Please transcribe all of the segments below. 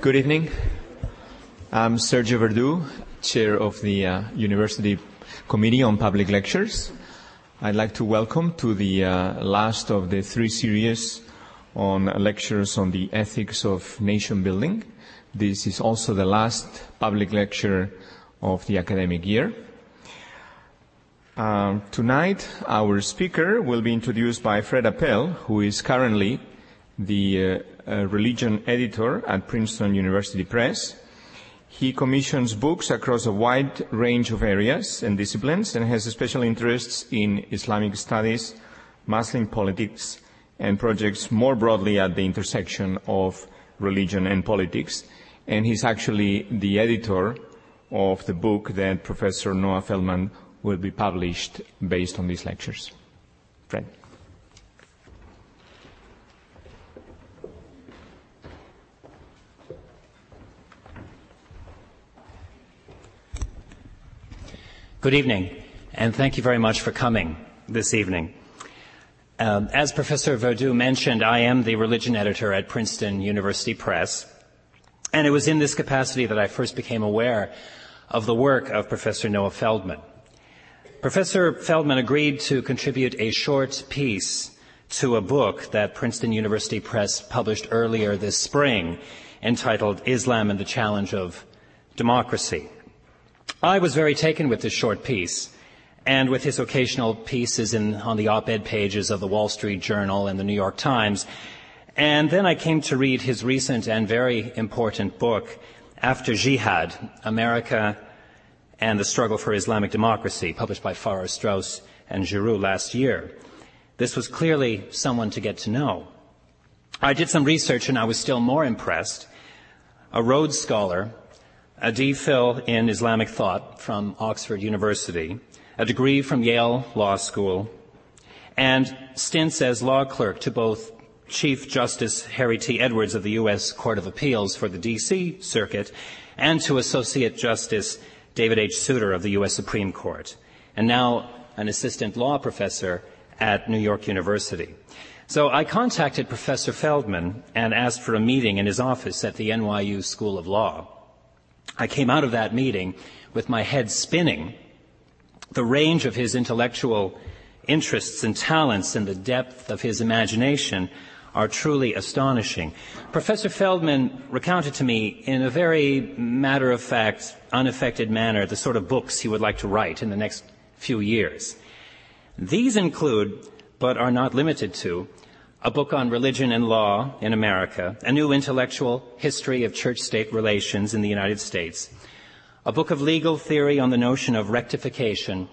Good evening. I'm Sergio Verdu, Chair of the uh, University Committee on Public Lectures. I'd like to welcome to the uh, last of the three series on lectures on the ethics of nation building. This is also the last public lecture of the academic year. Uh, tonight, our speaker will be introduced by Fred Appel, who is currently the uh, uh, religion editor at Princeton University Press. He commissions books across a wide range of areas and disciplines and has special interests in Islamic studies, Muslim politics, and projects more broadly at the intersection of religion and politics. And he's actually the editor of the book that Professor Noah Feldman will be published based on these lectures. Fred. Good evening, and thank you very much for coming this evening. Um, as Professor Verdu mentioned, I am the religion editor at Princeton University Press, and it was in this capacity that I first became aware of the work of Professor Noah Feldman. Professor Feldman agreed to contribute a short piece to a book that Princeton University Press published earlier this spring entitled Islam and the Challenge of Democracy. I was very taken with this short piece and with his occasional pieces in, on the op-ed pages of the Wall Street Journal and the New York Times. And then I came to read his recent and very important book, After Jihad, America and the Struggle for Islamic Democracy, published by Farrar Straus and Giroux last year. This was clearly someone to get to know. I did some research and I was still more impressed. A Rhodes Scholar a DPhil in Islamic thought from Oxford University, a degree from Yale Law School, and stints as law clerk to both Chief Justice Harry T. Edwards of the U.S. Court of Appeals for the D.C. Circuit and to Associate Justice David H. Souter of the U.S. Supreme Court, and now an assistant law professor at New York University. So I contacted Professor Feldman and asked for a meeting in his office at the NYU School of Law. I came out of that meeting with my head spinning. The range of his intellectual interests and talents and the depth of his imagination are truly astonishing. Professor Feldman recounted to me in a very matter of fact, unaffected manner the sort of books he would like to write in the next few years. These include, but are not limited to, a book on religion and law in America, a new intellectual history of church-state relations in the United States, a book of legal theory on the notion of rectification,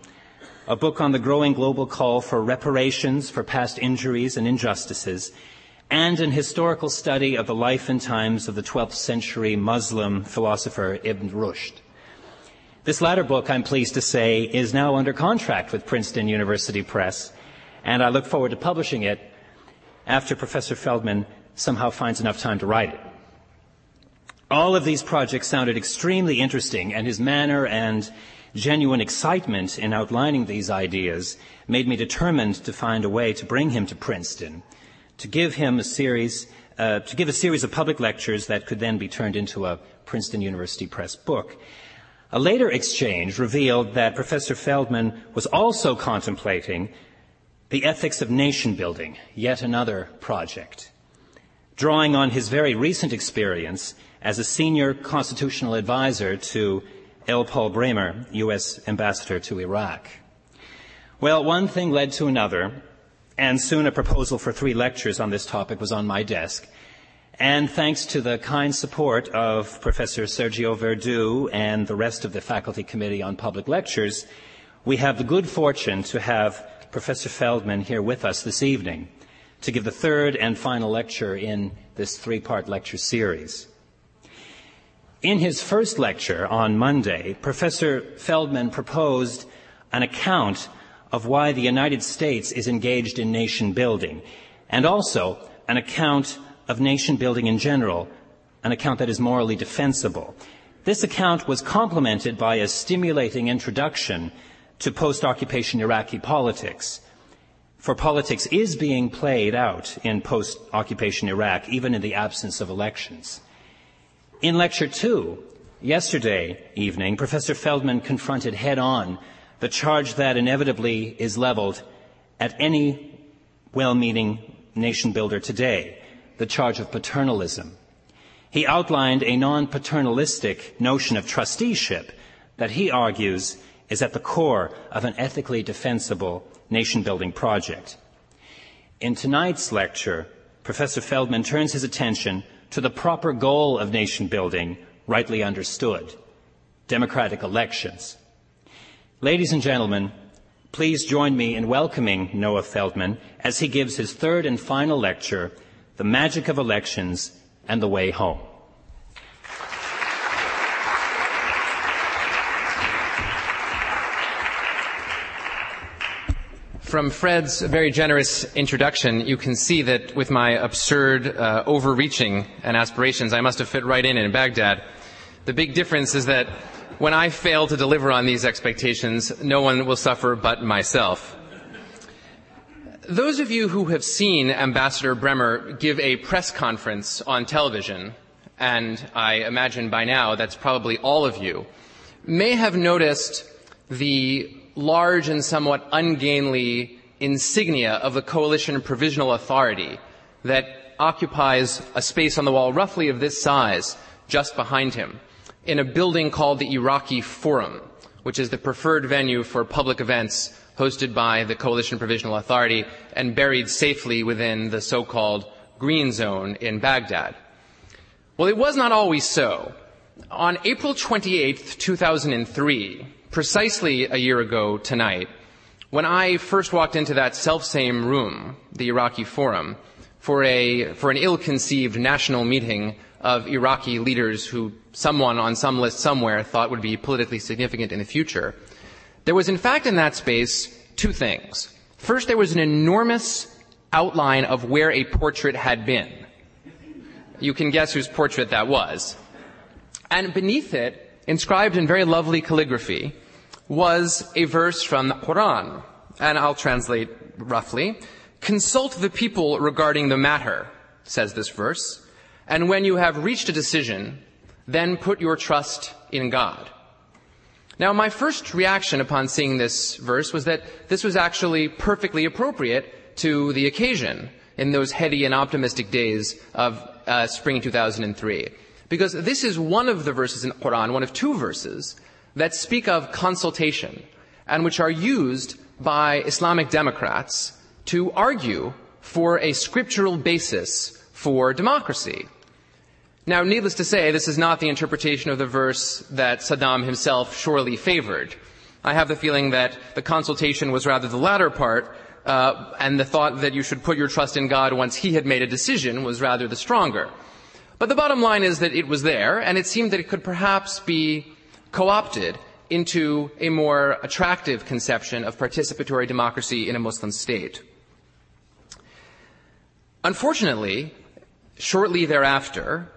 a book on the growing global call for reparations for past injuries and injustices, and an historical study of the life and times of the 12th century Muslim philosopher Ibn Rushd. This latter book, I'm pleased to say, is now under contract with Princeton University Press, and I look forward to publishing it after Professor Feldman somehow finds enough time to write it. All of these projects sounded extremely interesting, and his manner and genuine excitement in outlining these ideas made me determined to find a way to bring him to Princeton, to give him a series, uh, to give a series of public lectures that could then be turned into a Princeton University Press book. A later exchange revealed that Professor Feldman was also contemplating the Ethics of Nation Building, yet another project. Drawing on his very recent experience as a senior constitutional advisor to L. Paul Bremer, U.S. ambassador to Iraq. Well, one thing led to another, and soon a proposal for three lectures on this topic was on my desk. And thanks to the kind support of Professor Sergio Verdu and the rest of the Faculty Committee on Public Lectures, we have the good fortune to have Professor Feldman here with us this evening to give the third and final lecture in this three-part lecture series. In his first lecture on Monday, Professor Feldman proposed an account of why the United States is engaged in nation building, and also an account of nation building in general, an account that is morally defensible. This account was complemented by a stimulating introduction to post-occupation Iraqi politics. For politics is being played out in post-occupation Iraq, even in the absence of elections. In lecture two, yesterday evening, Professor Feldman confronted head on the charge that inevitably is leveled at any well-meaning nation builder today, the charge of paternalism. He outlined a non-paternalistic notion of trusteeship that he argues is at the core of an ethically defensible nation building project. In tonight's lecture, Professor Feldman turns his attention to the proper goal of nation building, rightly understood democratic elections. Ladies and gentlemen, please join me in welcoming Noah Feldman as he gives his third and final lecture, The Magic of Elections and the Way Home. From Fred's very generous introduction, you can see that with my absurd uh, overreaching and aspirations, I must have fit right in in Baghdad. The big difference is that when I fail to deliver on these expectations, no one will suffer but myself. Those of you who have seen Ambassador Bremer give a press conference on television, and I imagine by now that's probably all of you, may have noticed the large and somewhat ungainly insignia of the coalition provisional authority that occupies a space on the wall roughly of this size just behind him in a building called the Iraqi Forum, which is the preferred venue for public events hosted by the coalition provisional authority and buried safely within the so-called green zone in Baghdad. Well, it was not always so. On April 28, 2003, precisely a year ago tonight, when I first walked into that self-same room, the Iraqi Forum, for a, for an ill-conceived national meeting of Iraqi leaders who someone on some list somewhere thought would be politically significant in the future, there was in fact in that space two things. First, there was an enormous outline of where a portrait had been. You can guess whose portrait that was. And beneath it, inscribed in very lovely calligraphy, was a verse from the Quran. And I'll translate roughly. Consult the people regarding the matter, says this verse. And when you have reached a decision, then put your trust in God. Now, my first reaction upon seeing this verse was that this was actually perfectly appropriate to the occasion in those heady and optimistic days of uh, spring 2003. Because this is one of the verses in the Quran, one of two verses, that speak of consultation and which are used by Islamic Democrats to argue for a scriptural basis for democracy. Now, needless to say, this is not the interpretation of the verse that Saddam himself surely favored. I have the feeling that the consultation was rather the latter part, uh, and the thought that you should put your trust in God once he had made a decision was rather the stronger. But the bottom line is that it was there, and it seemed that it could perhaps be co-opted into a more attractive conception of participatory democracy in a Muslim state. Unfortunately, shortly thereafter,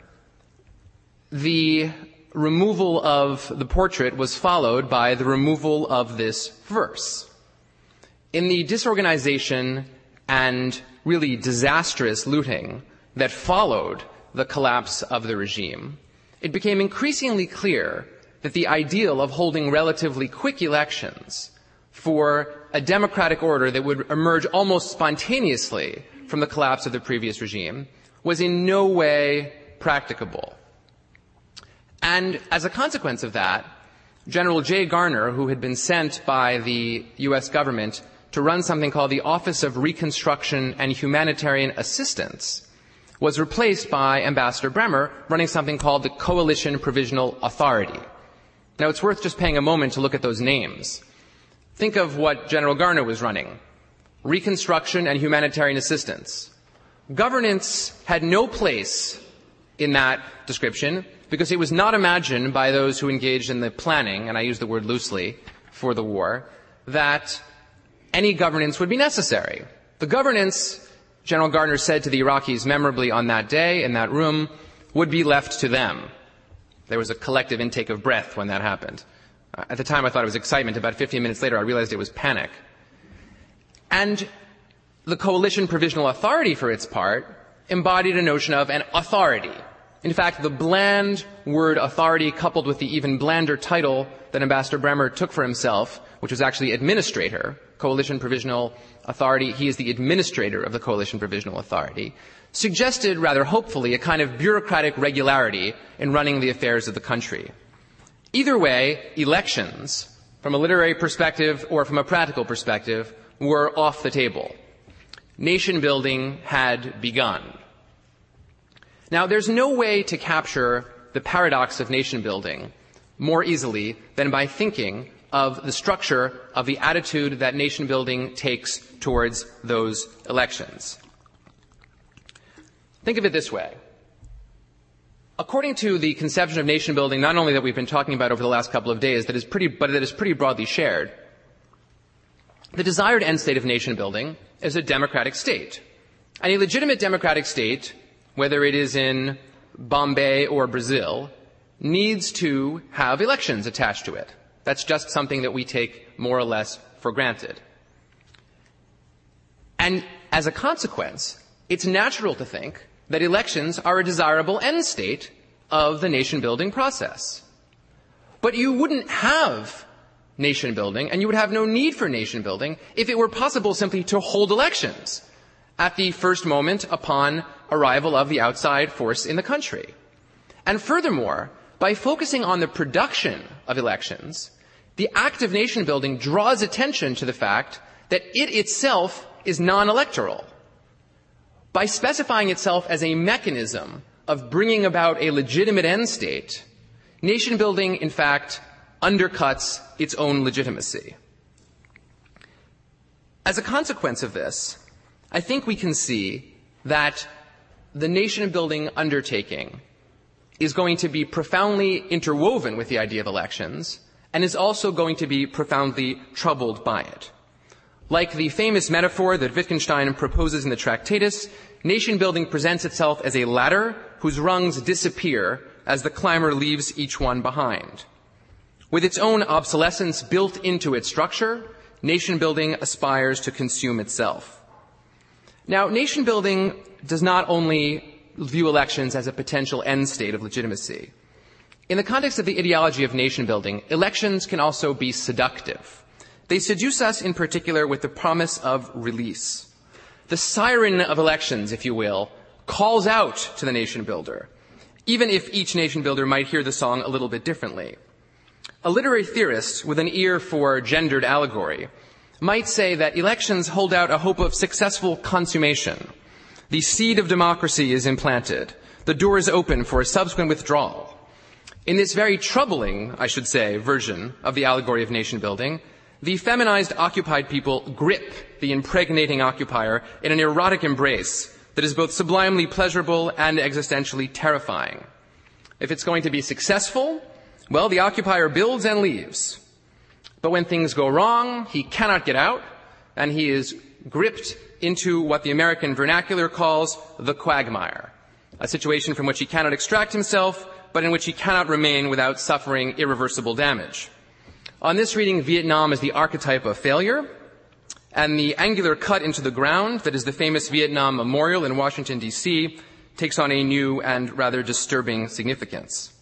the removal of the portrait was followed by the removal of this verse. In the disorganization and really disastrous looting that followed the collapse of the regime, it became increasingly clear that the ideal of holding relatively quick elections for a democratic order that would emerge almost spontaneously from the collapse of the previous regime was in no way practicable. And as a consequence of that, General Jay Garner, who had been sent by the U.S. government to run something called the Office of Reconstruction and Humanitarian Assistance, was replaced by Ambassador Bremer running something called the Coalition Provisional Authority. Now it's worth just paying a moment to look at those names. Think of what General Garner was running. Reconstruction and humanitarian assistance. Governance had no place in that description because it was not imagined by those who engaged in the planning, and I use the word loosely, for the war, that any governance would be necessary. The governance, General Garner said to the Iraqis memorably on that day in that room, would be left to them. There was a collective intake of breath when that happened. At the time, I thought it was excitement. About 15 minutes later, I realized it was panic. And the Coalition Provisional Authority, for its part, embodied a notion of an authority. In fact, the bland word authority coupled with the even blander title that Ambassador Bremer took for himself, which was actually administrator, Coalition Provisional Authority, he is the administrator of the Coalition Provisional Authority, suggested rather hopefully a kind of bureaucratic regularity in running the affairs of the country. Either way, elections, from a literary perspective or from a practical perspective, were off the table. Nation building had begun. Now, there's no way to capture the paradox of nation building more easily than by thinking of the structure of the attitude that nation building takes towards those elections. Think of it this way. According to the conception of nation building, not only that we've been talking about over the last couple of days, that is pretty, but that is pretty broadly shared, the desired end state of nation building is a democratic state. And a legitimate democratic state, whether it is in Bombay or Brazil, needs to have elections attached to it. That's just something that we take more or less for granted. And as a consequence, it's natural to think that elections are a desirable end state of the nation building process. But you wouldn't have nation building, and you would have no need for nation building if it were possible simply to hold elections at the first moment upon arrival of the outside force in the country. And furthermore, by focusing on the production of elections, the act of nation building draws attention to the fact that it itself is non-electoral. By specifying itself as a mechanism of bringing about a legitimate end state, nation building, in fact, undercuts its own legitimacy. As a consequence of this, I think we can see that the nation building undertaking is going to be profoundly interwoven with the idea of elections and is also going to be profoundly troubled by it. Like the famous metaphor that Wittgenstein proposes in the Tractatus, nation building presents itself as a ladder whose rungs disappear as the climber leaves each one behind. With its own obsolescence built into its structure, nation building aspires to consume itself. Now, nation building does not only view elections as a potential end state of legitimacy. In the context of the ideology of nation building, elections can also be seductive. They seduce us in particular with the promise of release. The siren of elections, if you will, calls out to the nation builder, even if each nation builder might hear the song a little bit differently. A literary theorist with an ear for gendered allegory might say that elections hold out a hope of successful consummation. The seed of democracy is implanted. The door is open for a subsequent withdrawal. In this very troubling, I should say, version of the allegory of nation building, the feminized occupied people grip the impregnating occupier in an erotic embrace that is both sublimely pleasurable and existentially terrifying. If it's going to be successful, well, the occupier builds and leaves. But when things go wrong, he cannot get out, and he is gripped into what the American vernacular calls the quagmire, a situation from which he cannot extract himself, but in which he cannot remain without suffering irreversible damage. On this reading, Vietnam is the archetype of failure, and the angular cut into the ground that is the famous Vietnam Memorial in Washington, D.C., takes on a new and rather disturbing significance.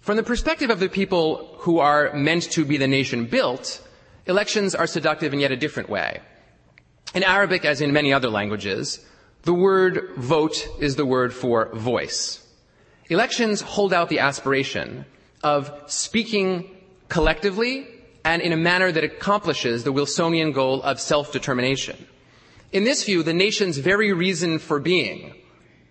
From the perspective of the people who are meant to be the nation built, elections are seductive in yet a different way. In Arabic, as in many other languages, the word vote is the word for voice. Elections hold out the aspiration of speaking collectively and in a manner that accomplishes the Wilsonian goal of self-determination. In this view, the nation's very reason for being,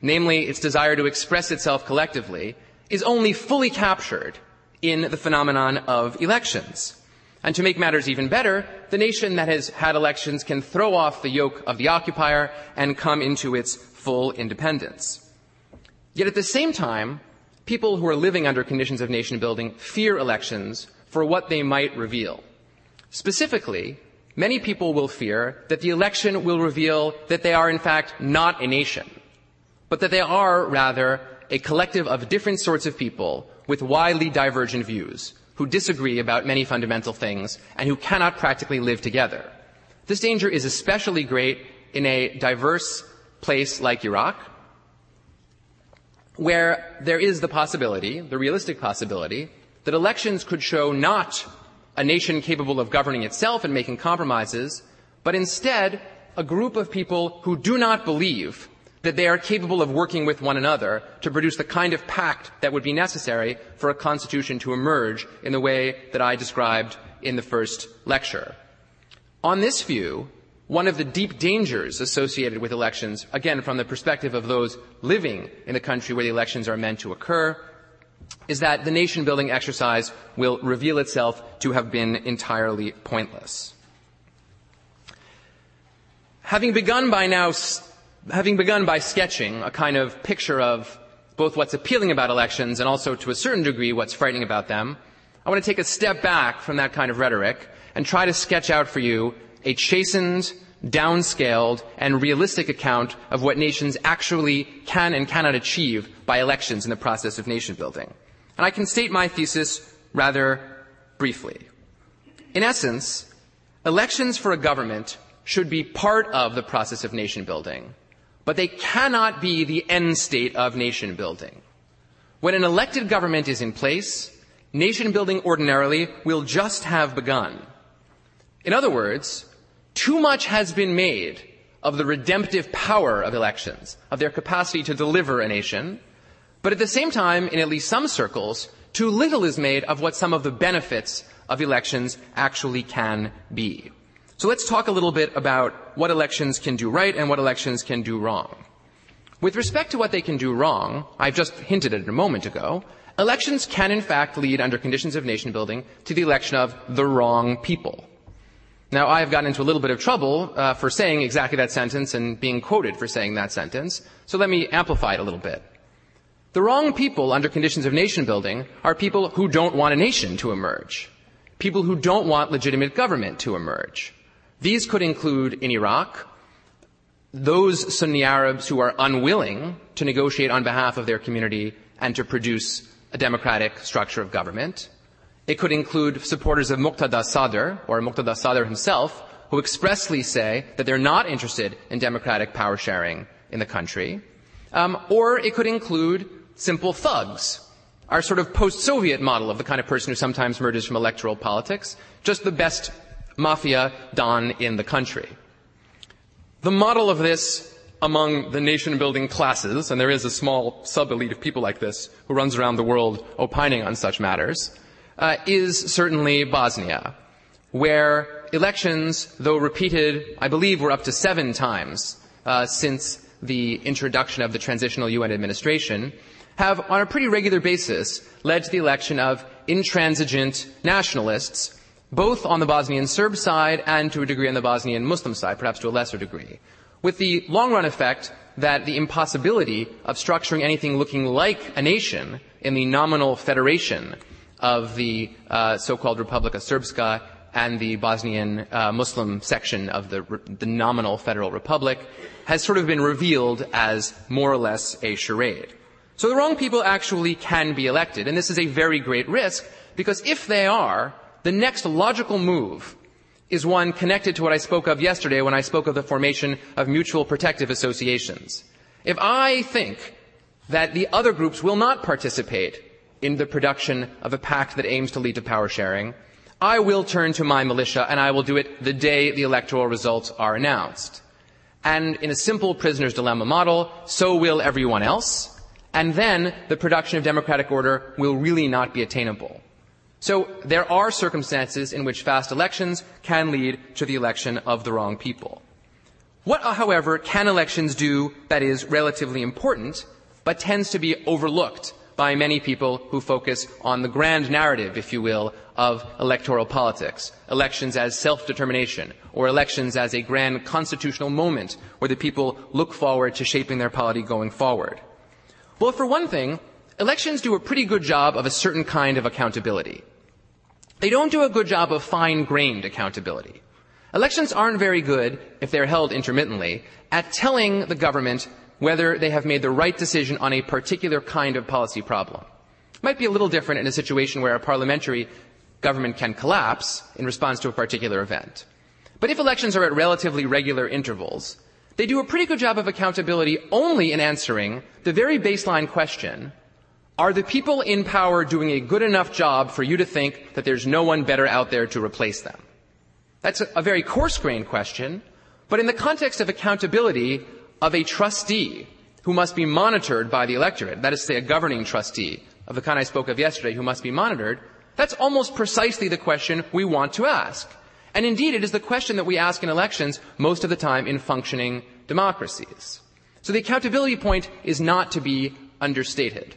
namely its desire to express itself collectively, is only fully captured in the phenomenon of elections. And to make matters even better, the nation that has had elections can throw off the yoke of the occupier and come into its full independence. Yet at the same time, people who are living under conditions of nation building fear elections for what they might reveal. Specifically, many people will fear that the election will reveal that they are in fact not a nation, but that they are rather a collective of different sorts of people with widely divergent views who disagree about many fundamental things and who cannot practically live together. This danger is especially great in a diverse place like Iraq, where there is the possibility, the realistic possibility, that elections could show not a nation capable of governing itself and making compromises, but instead a group of people who do not believe that they are capable of working with one another to produce the kind of pact that would be necessary for a constitution to emerge in the way that I described in the first lecture. On this view, one of the deep dangers associated with elections, again, from the perspective of those living in the country where the elections are meant to occur, is that the nation building exercise will reveal itself to have been entirely pointless. Having begun by now having begun by sketching a kind of picture of both what's appealing about elections and also to a certain degree what's frightening about them, I want to take a step back from that kind of rhetoric and try to sketch out for you a chastened, downscaled, and realistic account of what nations actually can and cannot achieve by elections in the process of nation building. And I can state my thesis rather briefly. In essence, elections for a government should be part of the process of nation building, but they cannot be the end state of nation building. When an elected government is in place, nation building ordinarily will just have begun. In other words, too much has been made of the redemptive power of elections, of their capacity to deliver a nation, but at the same time, in at least some circles, too little is made of what some of the benefits of elections actually can be. So let's talk a little bit about what elections can do right and what elections can do wrong. With respect to what they can do wrong, I've just hinted at it a moment ago, elections can in fact lead under conditions of nation building to the election of the wrong people. Now, I have gotten into a little bit of trouble uh, for saying exactly that sentence and being quoted for saying that sentence, so let me amplify it a little bit. The wrong people under conditions of nation building are people who don't want a nation to emerge. People who don't want legitimate government to emerge. These could include in Iraq those Sunni Arabs who are unwilling to negotiate on behalf of their community and to produce a democratic structure of government. It could include supporters of Muqtada Sadr, or Muqtada Sadr himself, who expressly say that they're not interested in democratic power sharing in the country. Um, or it could include simple thugs, our sort of post-Soviet model of the kind of person who sometimes emerges from electoral politics, just the best mafia don in the country. The model of this among the nation building classes, and there is a small sub elite of people like this who runs around the world opining on such matters, uh, is certainly Bosnia, where elections, though repeated, I believe, were up to seven times uh, since the introduction of the transitional UN administration, have on a pretty regular basis led to the election of intransigent nationalists both on the Bosnian Serb side and to a degree on the Bosnian Muslim side, perhaps to a lesser degree. With the long run effect that the impossibility of structuring anything looking like a nation in the nominal federation of the uh, so-called Republika Srpska and the Bosnian uh, Muslim section of the, the nominal federal republic has sort of been revealed as more or less a charade. So the wrong people actually can be elected, and this is a very great risk because if they are, the next logical move is one connected to what I spoke of yesterday when I spoke of the formation of mutual protective associations. If I think that the other groups will not participate in the production of a pact that aims to lead to power sharing, I will turn to my militia and I will do it the day the electoral results are announced. And in a simple prisoner's dilemma model, so will everyone else. And then the production of democratic order will really not be attainable. So there are circumstances in which fast elections can lead to the election of the wrong people. What, however, can elections do that is relatively important, but tends to be overlooked by many people who focus on the grand narrative, if you will, of electoral politics. Elections as self-determination, or elections as a grand constitutional moment where the people look forward to shaping their polity going forward. Well, for one thing, elections do a pretty good job of a certain kind of accountability. They don't do a good job of fine-grained accountability. Elections aren't very good, if they're held intermittently, at telling the government whether they have made the right decision on a particular kind of policy problem. It might be a little different in a situation where a parliamentary government can collapse in response to a particular event. But if elections are at relatively regular intervals, they do a pretty good job of accountability only in answering the very baseline question, are the people in power doing a good enough job for you to think that there's no one better out there to replace them? That's a, very coarse-grained question, but in the context of accountability of a trustee who must be monitored by the electorate, that is to say a governing trustee of the kind I spoke of yesterday who must be monitored, that's almost precisely the question we want to ask. And indeed, it is the question that we ask in elections most of the time in functioning democracies. So the accountability point is not to be understated.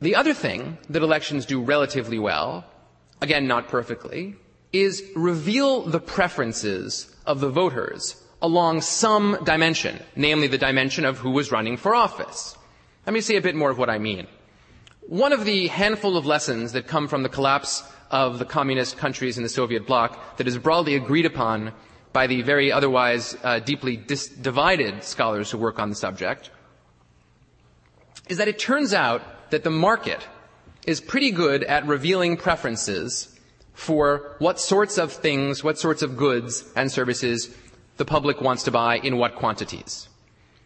The other thing that elections do relatively well, again, not perfectly, is reveal the preferences of the voters along some dimension, namely the dimension of who was running for office. Let me say a bit more of what I mean. One of the handful of lessons that come from the collapse of the communist countries in the Soviet bloc that is broadly agreed upon by the very otherwise uh, deeply dis- divided scholars who work on the subject is that it turns out that the market is pretty good at revealing preferences for what sorts of things, what sorts of goods and services the public wants to buy in what quantities.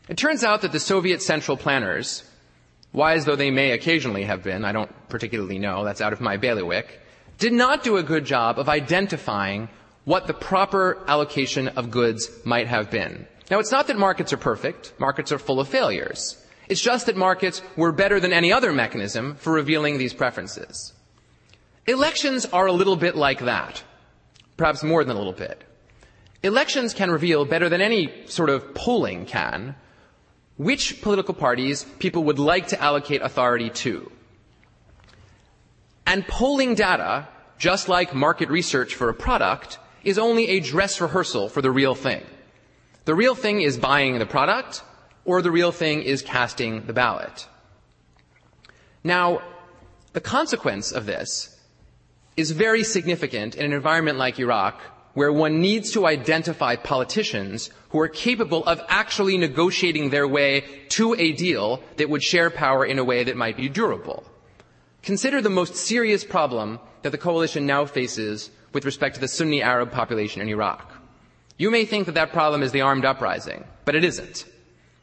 It turns out that the Soviet central planners, wise though they may occasionally have been, I don't particularly know, that's out of my bailiwick, did not do a good job of identifying what the proper allocation of goods might have been. Now, it's not that markets are perfect. Markets are full of failures. It's just that markets were better than any other mechanism for revealing these preferences. Elections are a little bit like that. Perhaps more than a little bit. Elections can reveal better than any sort of polling can which political parties people would like to allocate authority to. And polling data, just like market research for a product, is only a dress rehearsal for the real thing. The real thing is buying the product, or the real thing is casting the ballot. Now, the consequence of this is very significant in an environment like Iraq, where one needs to identify politicians who are capable of actually negotiating their way to a deal that would share power in a way that might be durable. Consider the most serious problem that the coalition now faces with respect to the Sunni Arab population in Iraq. You may think that that problem is the armed uprising, but it isn't.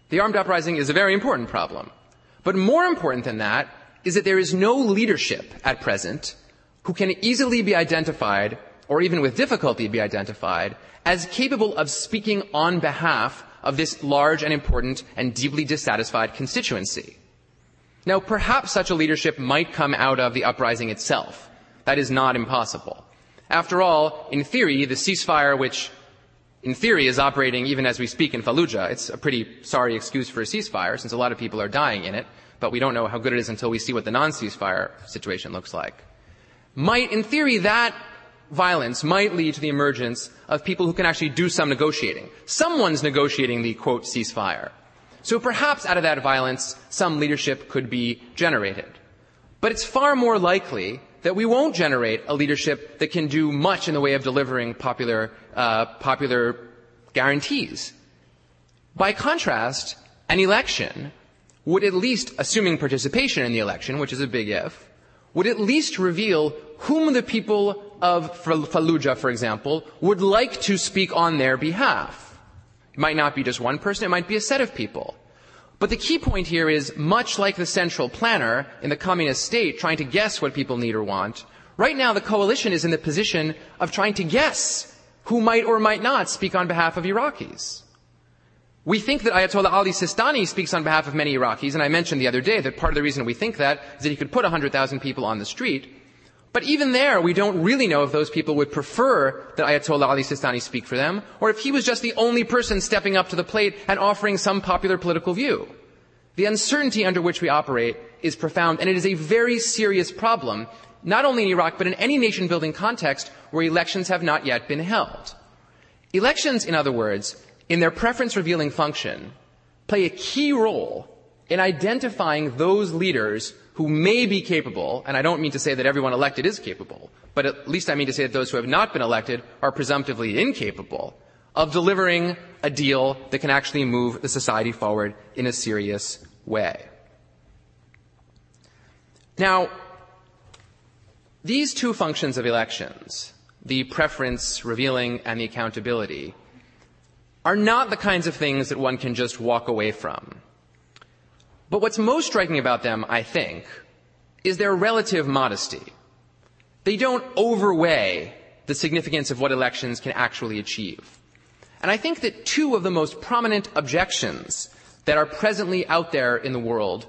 The armed uprising is a very important problem. But more important than that is that there is no leadership at present who can easily be identified, or even with difficulty be identified, as capable of speaking on behalf of this large and important and deeply dissatisfied constituency. Now, perhaps such a leadership might come out of the uprising itself. That is not impossible. After all, in theory, the ceasefire which in theory, is operating even as we speak in Fallujah. It's a pretty sorry excuse for a ceasefire since a lot of people are dying in it, but we don't know how good it is until we see what the non-ceasefire situation looks like. Might, in theory, that violence might lead to the emergence of people who can actually do some negotiating. Someone's negotiating the quote ceasefire. So perhaps out of that violence, some leadership could be generated. But it's far more likely that we won't generate a leadership that can do much in the way of delivering popular, uh, popular guarantees. By contrast, an election would at least, assuming participation in the election, which is a big if, would at least reveal whom the people of Fallujah, for example, would like to speak on their behalf. It might not be just one person, it might be a set of people. But the key point here is much like the central planner in the communist state trying to guess what people need or want, right now the coalition is in the position of trying to guess who might or might not speak on behalf of Iraqis. We think that Ayatollah Ali Sistani speaks on behalf of many Iraqis, and I mentioned the other day that part of the reason we think that is that he could put 100,000 people on the street. But even there, we don't really know if those people would prefer that Ayatollah Ali Sistani speak for them, or if he was just the only person stepping up to the plate and offering some popular political view. The uncertainty under which we operate is profound, and it is a very serious problem, not only in Iraq, but in any nation building context where elections have not yet been held. Elections, in other words, in their preference revealing function, play a key role in identifying those leaders who may be capable, and I don't mean to say that everyone elected is capable, but at least I mean to say that those who have not been elected are presumptively incapable of delivering a deal that can actually move the society forward in a serious way. Now, These two functions of elections, the preference revealing and the accountability, are not the kinds of things that one can just walk away from. But what's most striking about them, I think, is their relative modesty. They don't overweigh the significance of what elections can actually achieve. And I think that two of the most prominent objections that are presently out there in the world,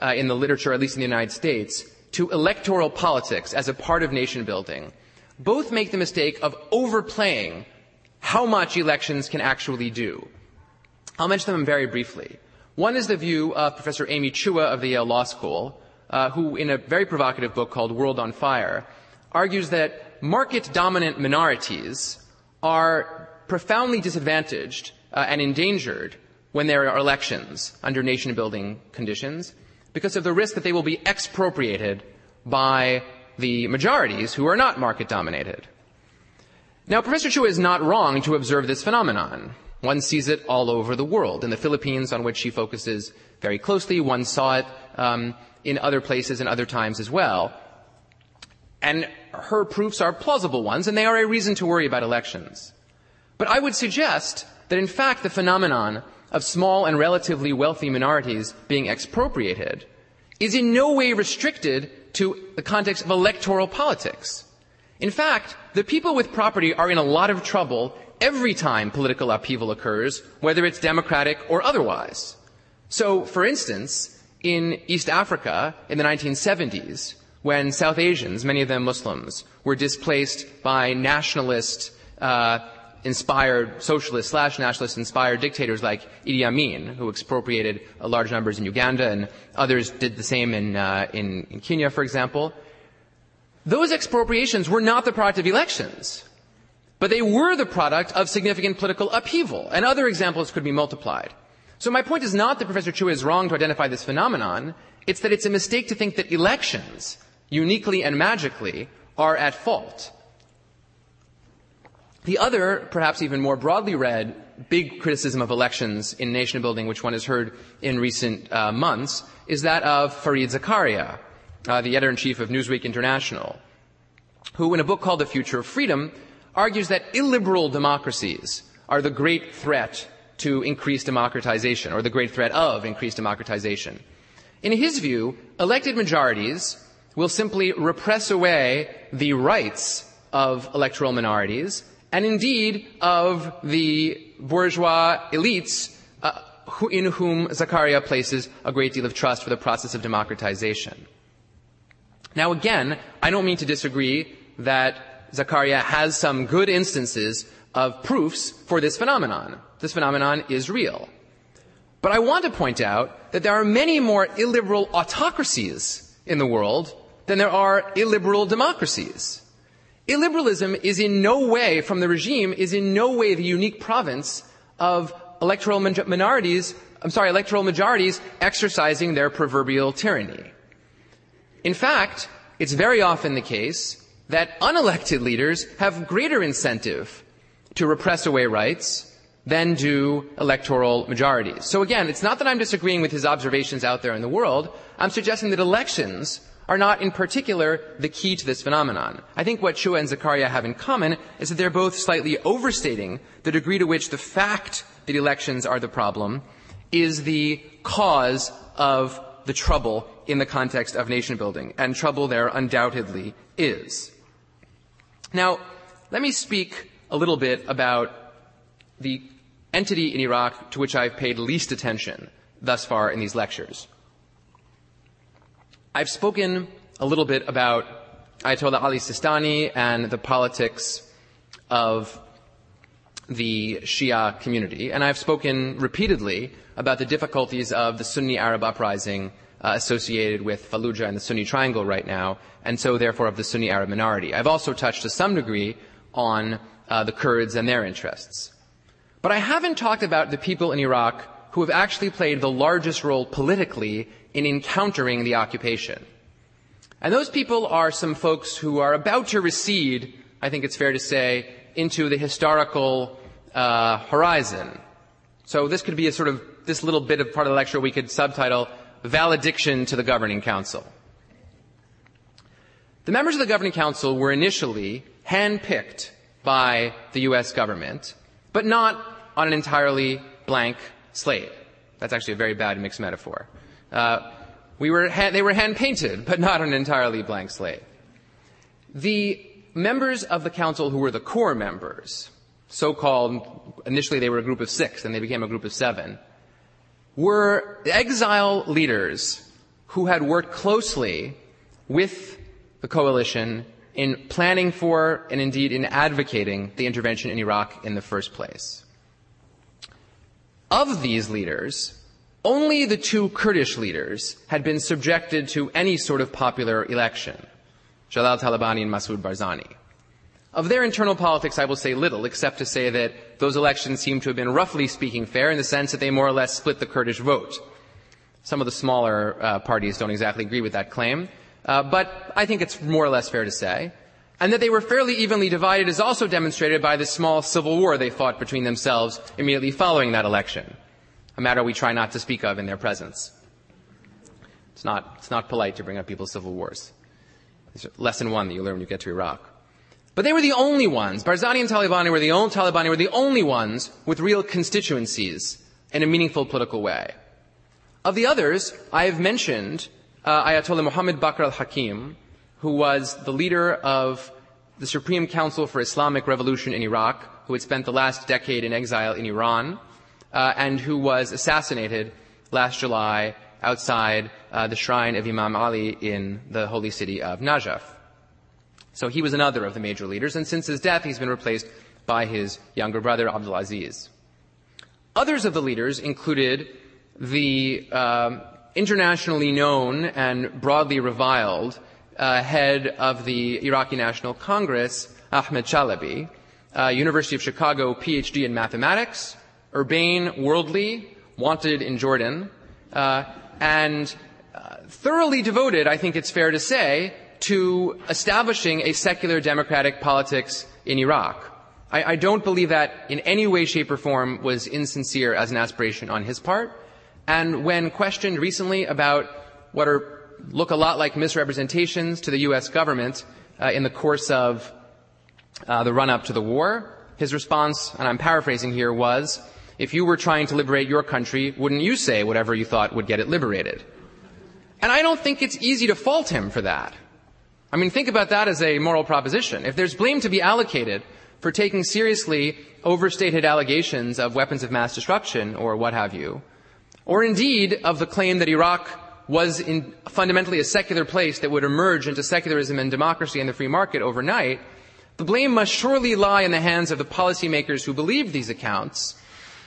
uh, in the literature, at least in the United States, to electoral politics as a part of nation building, both make the mistake of overplaying how much elections can actually do. I'll mention them very briefly. One is the view of Professor Amy Chua of the Yale Law School, uh, who, in a very provocative book called World on Fire, argues that market dominant minorities are profoundly disadvantaged uh, and endangered when there are elections under nation building conditions because of the risk that they will be expropriated by the majorities who are not market dominated. Now, Professor Chua is not wrong to observe this phenomenon. One sees it all over the world. In the Philippines, on which she focuses very closely, one saw it um, in other places and other times as well. And her proofs are plausible ones, and they are a reason to worry about elections. But I would suggest that in fact the phenomenon of small and relatively wealthy minorities being expropriated is in no way restricted to the context of electoral politics. In fact, the people with property are in a lot of trouble every time political upheaval occurs, whether it's democratic or otherwise. So, for instance, in East Africa in the 1970s, when South Asians, many of them Muslims, were displaced by nationalist uh, inspired socialist slash nationalist inspired dictators like Idi Amin, who expropriated large numbers in Uganda, and others did the same in, uh, in, in Kenya, for example. Those expropriations were not the product of elections, but they were the product of significant political upheaval, and other examples could be multiplied. So my point is not that Professor Chua is wrong to identify this phenomenon, it's that it's a mistake to think that elections, uniquely and magically, are at fault. The other, perhaps even more broadly read, big criticism of elections in nation building, which one has heard in recent uh, months, is that of Fareed Zakaria, uh, the editor-in-chief of Newsweek International, who in a book called The Future of Freedom argues that illiberal democracies are the great threat to increased democratization, or the great threat of increased democratization. In his view, elected majorities will simply repress away the rights of electoral minorities and indeed of the bourgeois elites uh, who, in whom Zakaria places a great deal of trust for the process of democratization. Now again, I don't mean to disagree that Zakaria has some good instances of proofs for this phenomenon. This phenomenon is real. But I want to point out that there are many more illiberal autocracies in the world than there are illiberal democracies. Illiberalism is in no way, from the regime, is in no way the unique province of electoral minorities, I'm sorry, electoral majorities exercising their proverbial tyranny. In fact, it's very often the case that unelected leaders have greater incentive to repress away rights than do electoral majorities. So again, it's not that I'm disagreeing with his observations out there in the world. I'm suggesting that elections are not in particular the key to this phenomenon. I think what Chua and Zakaria have in common is that they're both slightly overstating the degree to which the fact that elections are the problem is the cause of the trouble in the context of nation building. And trouble there undoubtedly is. Now, let me speak a little bit about the entity in Iraq to which I've paid least attention thus far in these lectures. I've spoken a little bit about Ayatollah Ali Sistani and the politics of the Shia community, and I've spoken repeatedly about the difficulties of the Sunni Arab uprising uh, associated with Fallujah and the Sunni Triangle right now, and so therefore of the Sunni Arab minority. I've also touched to some degree on uh, the Kurds and their interests. But I haven't talked about the people in Iraq who have actually played the largest role politically in encountering the occupation. And those people are some folks who are about to recede, I think it's fair to say, into the historical uh, horizon. So this could be a sort of, this little bit of part of the lecture we could subtitle Valediction to the Governing Council. The members of the Governing Council were initially handpicked by the U.S. government, but not on an entirely blank slate. That's actually a very bad mixed metaphor. Uh, we were ha- they were hand painted, but not an entirely blank slate. The members of the council who were the core members, so-called, initially they were a group of six, then they became a group of seven, were exile leaders who had worked closely with the coalition in planning for and indeed in advocating the intervention in Iraq in the first place. Of these leaders, only the two Kurdish leaders had been subjected to any sort of popular election. Jalal Talabani and Masoud Barzani. Of their internal politics, I will say little, except to say that those elections seem to have been roughly speaking fair in the sense that they more or less split the Kurdish vote. Some of the smaller uh, parties don't exactly agree with that claim, uh, but I think it's more or less fair to say. And that they were fairly evenly divided is also demonstrated by the small civil war they fought between themselves immediately following that election, a matter we try not to speak of in their presence. It's not, it's not polite to bring up people's civil wars. lesson one that you learn when you get to Iraq. But they were the only ones, Barzani and Talabani were the only, Talabani were the only ones with real constituencies in a meaningful political way. Of the others, I have mentioned uh, Ayatollah Muhammad Bakr al-Hakim, who was the leader of the Supreme Council for Islamic Revolution in Iraq, who had spent the last decade in exile in Iran, uh, and who was assassinated last July outside uh, the shrine of Imam Ali in the holy city of Najaf. So he was another of the major leaders, and since his death, he's been replaced by his younger brother, Abdulaziz. Others of the leaders included the uh, internationally known and broadly reviled uh, head of the Iraqi National Congress, Ahmed Chalabi, uh, University of Chicago PhD in mathematics, urbane, worldly, wanted in Jordan, uh, and uh, thoroughly devoted, I think it's fair to say, to establishing a secular democratic politics in Iraq. I, I don't believe that in any way, shape, or form was insincere as an aspiration on his part. And when questioned recently about what are look a lot like misrepresentations to the U.S. government uh, in the course of uh, the run-up to the war, his response, and I'm paraphrasing here, was, if you were trying to liberate your country, wouldn't you say whatever you thought would get it liberated? And I don't think it's easy to fault him for that. I mean, think about that as a moral proposition. If there's blame to be allocated for taking seriously overstated allegations of weapons of mass destruction or what have you, or indeed of the claim that Iraq was fundamentally a secular place that would emerge into secularism and democracy and the free market overnight, the blame must surely lie in the hands of the policymakers who believed these accounts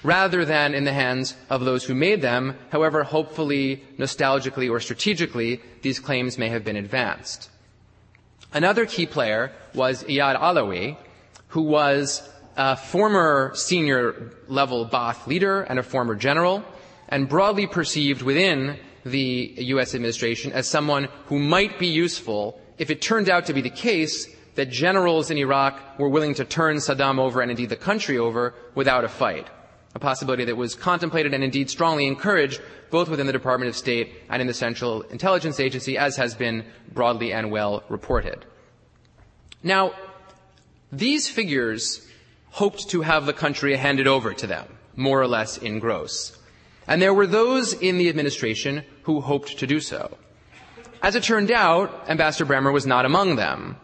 rather than in the hands of those who made them, however hopefully, nostalgically, or strategically these claims may have been advanced. Another key player was Iyad Alawi, who was a former senior level Ba'ath leader and a former general, and broadly perceived within the U.S. administration as someone who might be useful if it turned out to be the case that generals in Iraq were willing to turn Saddam over and indeed the country over without a fight. A possibility that was contemplated and indeed strongly encouraged both within the Department of State and in the Central Intelligence Agency, as has been broadly and well reported. Now, these figures hoped to have the country handed over to them, more or less in gross. And there were those in the administration who hoped to do so. As it turned out, Ambassador Bremer was not among them.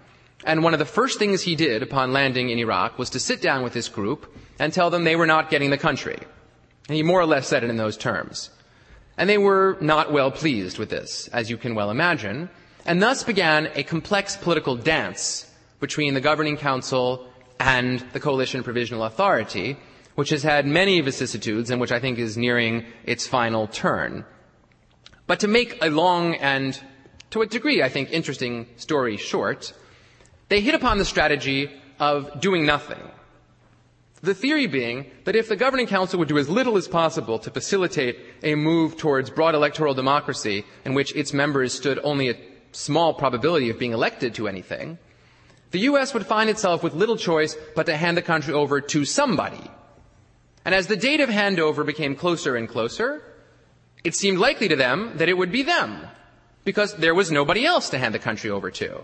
And one of the first things he did upon landing in Iraq was to sit down with this group and tell them they were not getting the country. And he more or less said it in those terms. And they were not well pleased with this, as you can well imagine, and thus began a complex political dance between the governing council and the coalition provisional authority, which has had many vicissitudes and which I think is nearing its final turn. But to make a long and, to a degree, I think, interesting story short, they hit upon the strategy of doing nothing. The theory being that if the governing council would do as little as possible to facilitate a move towards broad electoral democracy in which its members stood only a small probability of being elected to anything, the U.S. would find itself with little choice but to hand the country over to somebody. And as the date of handover became closer and closer, it seemed likely to them that it would be them, because there was nobody else to hand the country over to.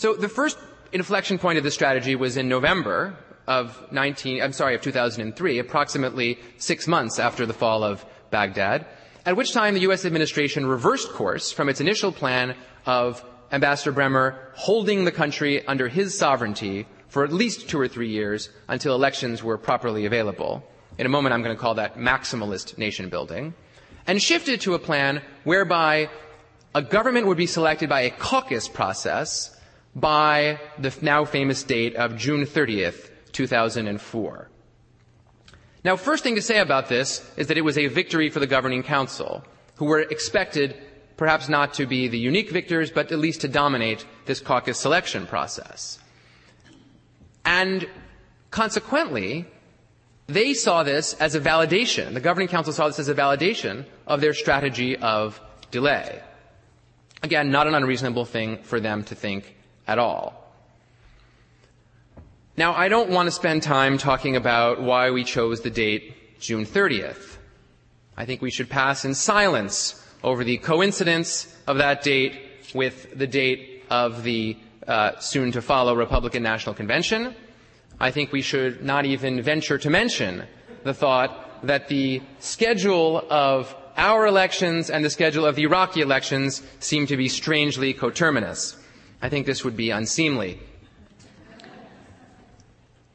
So the first inflection point of the strategy was in November of 19, I'm sorry, of 2003, approximately six months after the fall of Baghdad, at which time the U.S. administration reversed course from its initial plan of Ambassador Bremer holding the country under his sovereignty for at least two or three years until elections were properly available. In a moment, I'm going to call that maximalist nation building. And shifted to a plan whereby a government would be selected by a caucus process by the now famous date of June 30th, 2004. Now, first thing to say about this is that it was a victory for the governing council, who were expected perhaps not to be the unique victors, but at least to dominate this caucus selection process. And consequently, they saw this as a validation. The governing council saw this as a validation of their strategy of delay. Again, not an unreasonable thing for them to think at all. Now, I don't want to spend time talking about why we chose the date June 30th. I think we should pass in silence over the coincidence of that date with the date of the uh, soon to follow Republican National Convention. I think we should not even venture to mention the thought that the schedule of our elections and the schedule of the Iraqi elections seem to be strangely coterminous. I think this would be unseemly.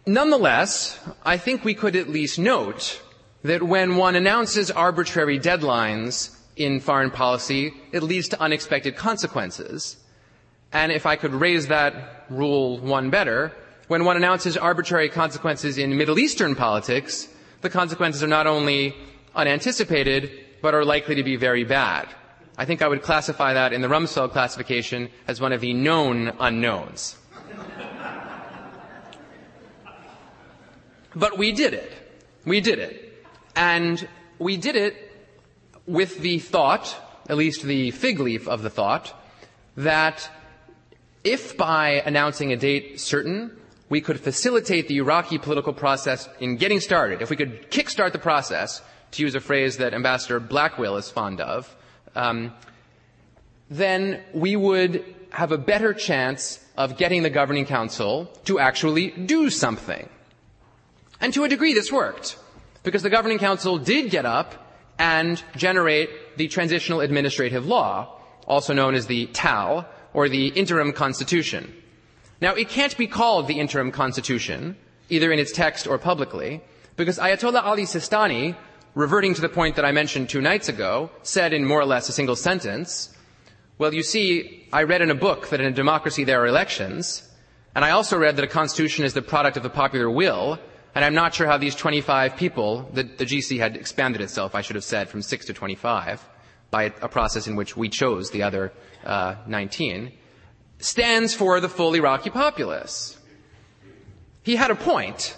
Nonetheless, I think we could at least note that when one announces arbitrary deadlines in foreign policy, it leads to unexpected consequences. And if I could raise that rule one better, when one announces arbitrary consequences in Middle Eastern politics, the consequences are not only unanticipated, but are likely to be very bad. I think I would classify that in the Rumsfeld classification as one of the known unknowns. but we did it. We did it. And we did it with the thought, at least the fig leaf of the thought, that if by announcing a date certain, we could facilitate the Iraqi political process in getting started, if we could kickstart the process, to use a phrase that Ambassador Blackwill is fond of, um, then we would have a better chance of getting the governing council to actually do something. And to a degree, this worked, because the governing council did get up and generate the transitional administrative law, also known as the TAL, or the interim constitution. Now, it can't be called the interim constitution, either in its text or publicly, because Ayatollah Ali Sistani, reverting to the point that I mentioned two nights ago, said in more or less a single sentence, well, you see, I read in a book that in a democracy there are elections, and I also read that a constitution is the product of the popular will, and I'm not sure how these 25 people, the, the GC had expanded itself, I should have said, from 6 to 25, by a process in which we chose the other uh, 19, stands for the full Iraqi populace. He had a point,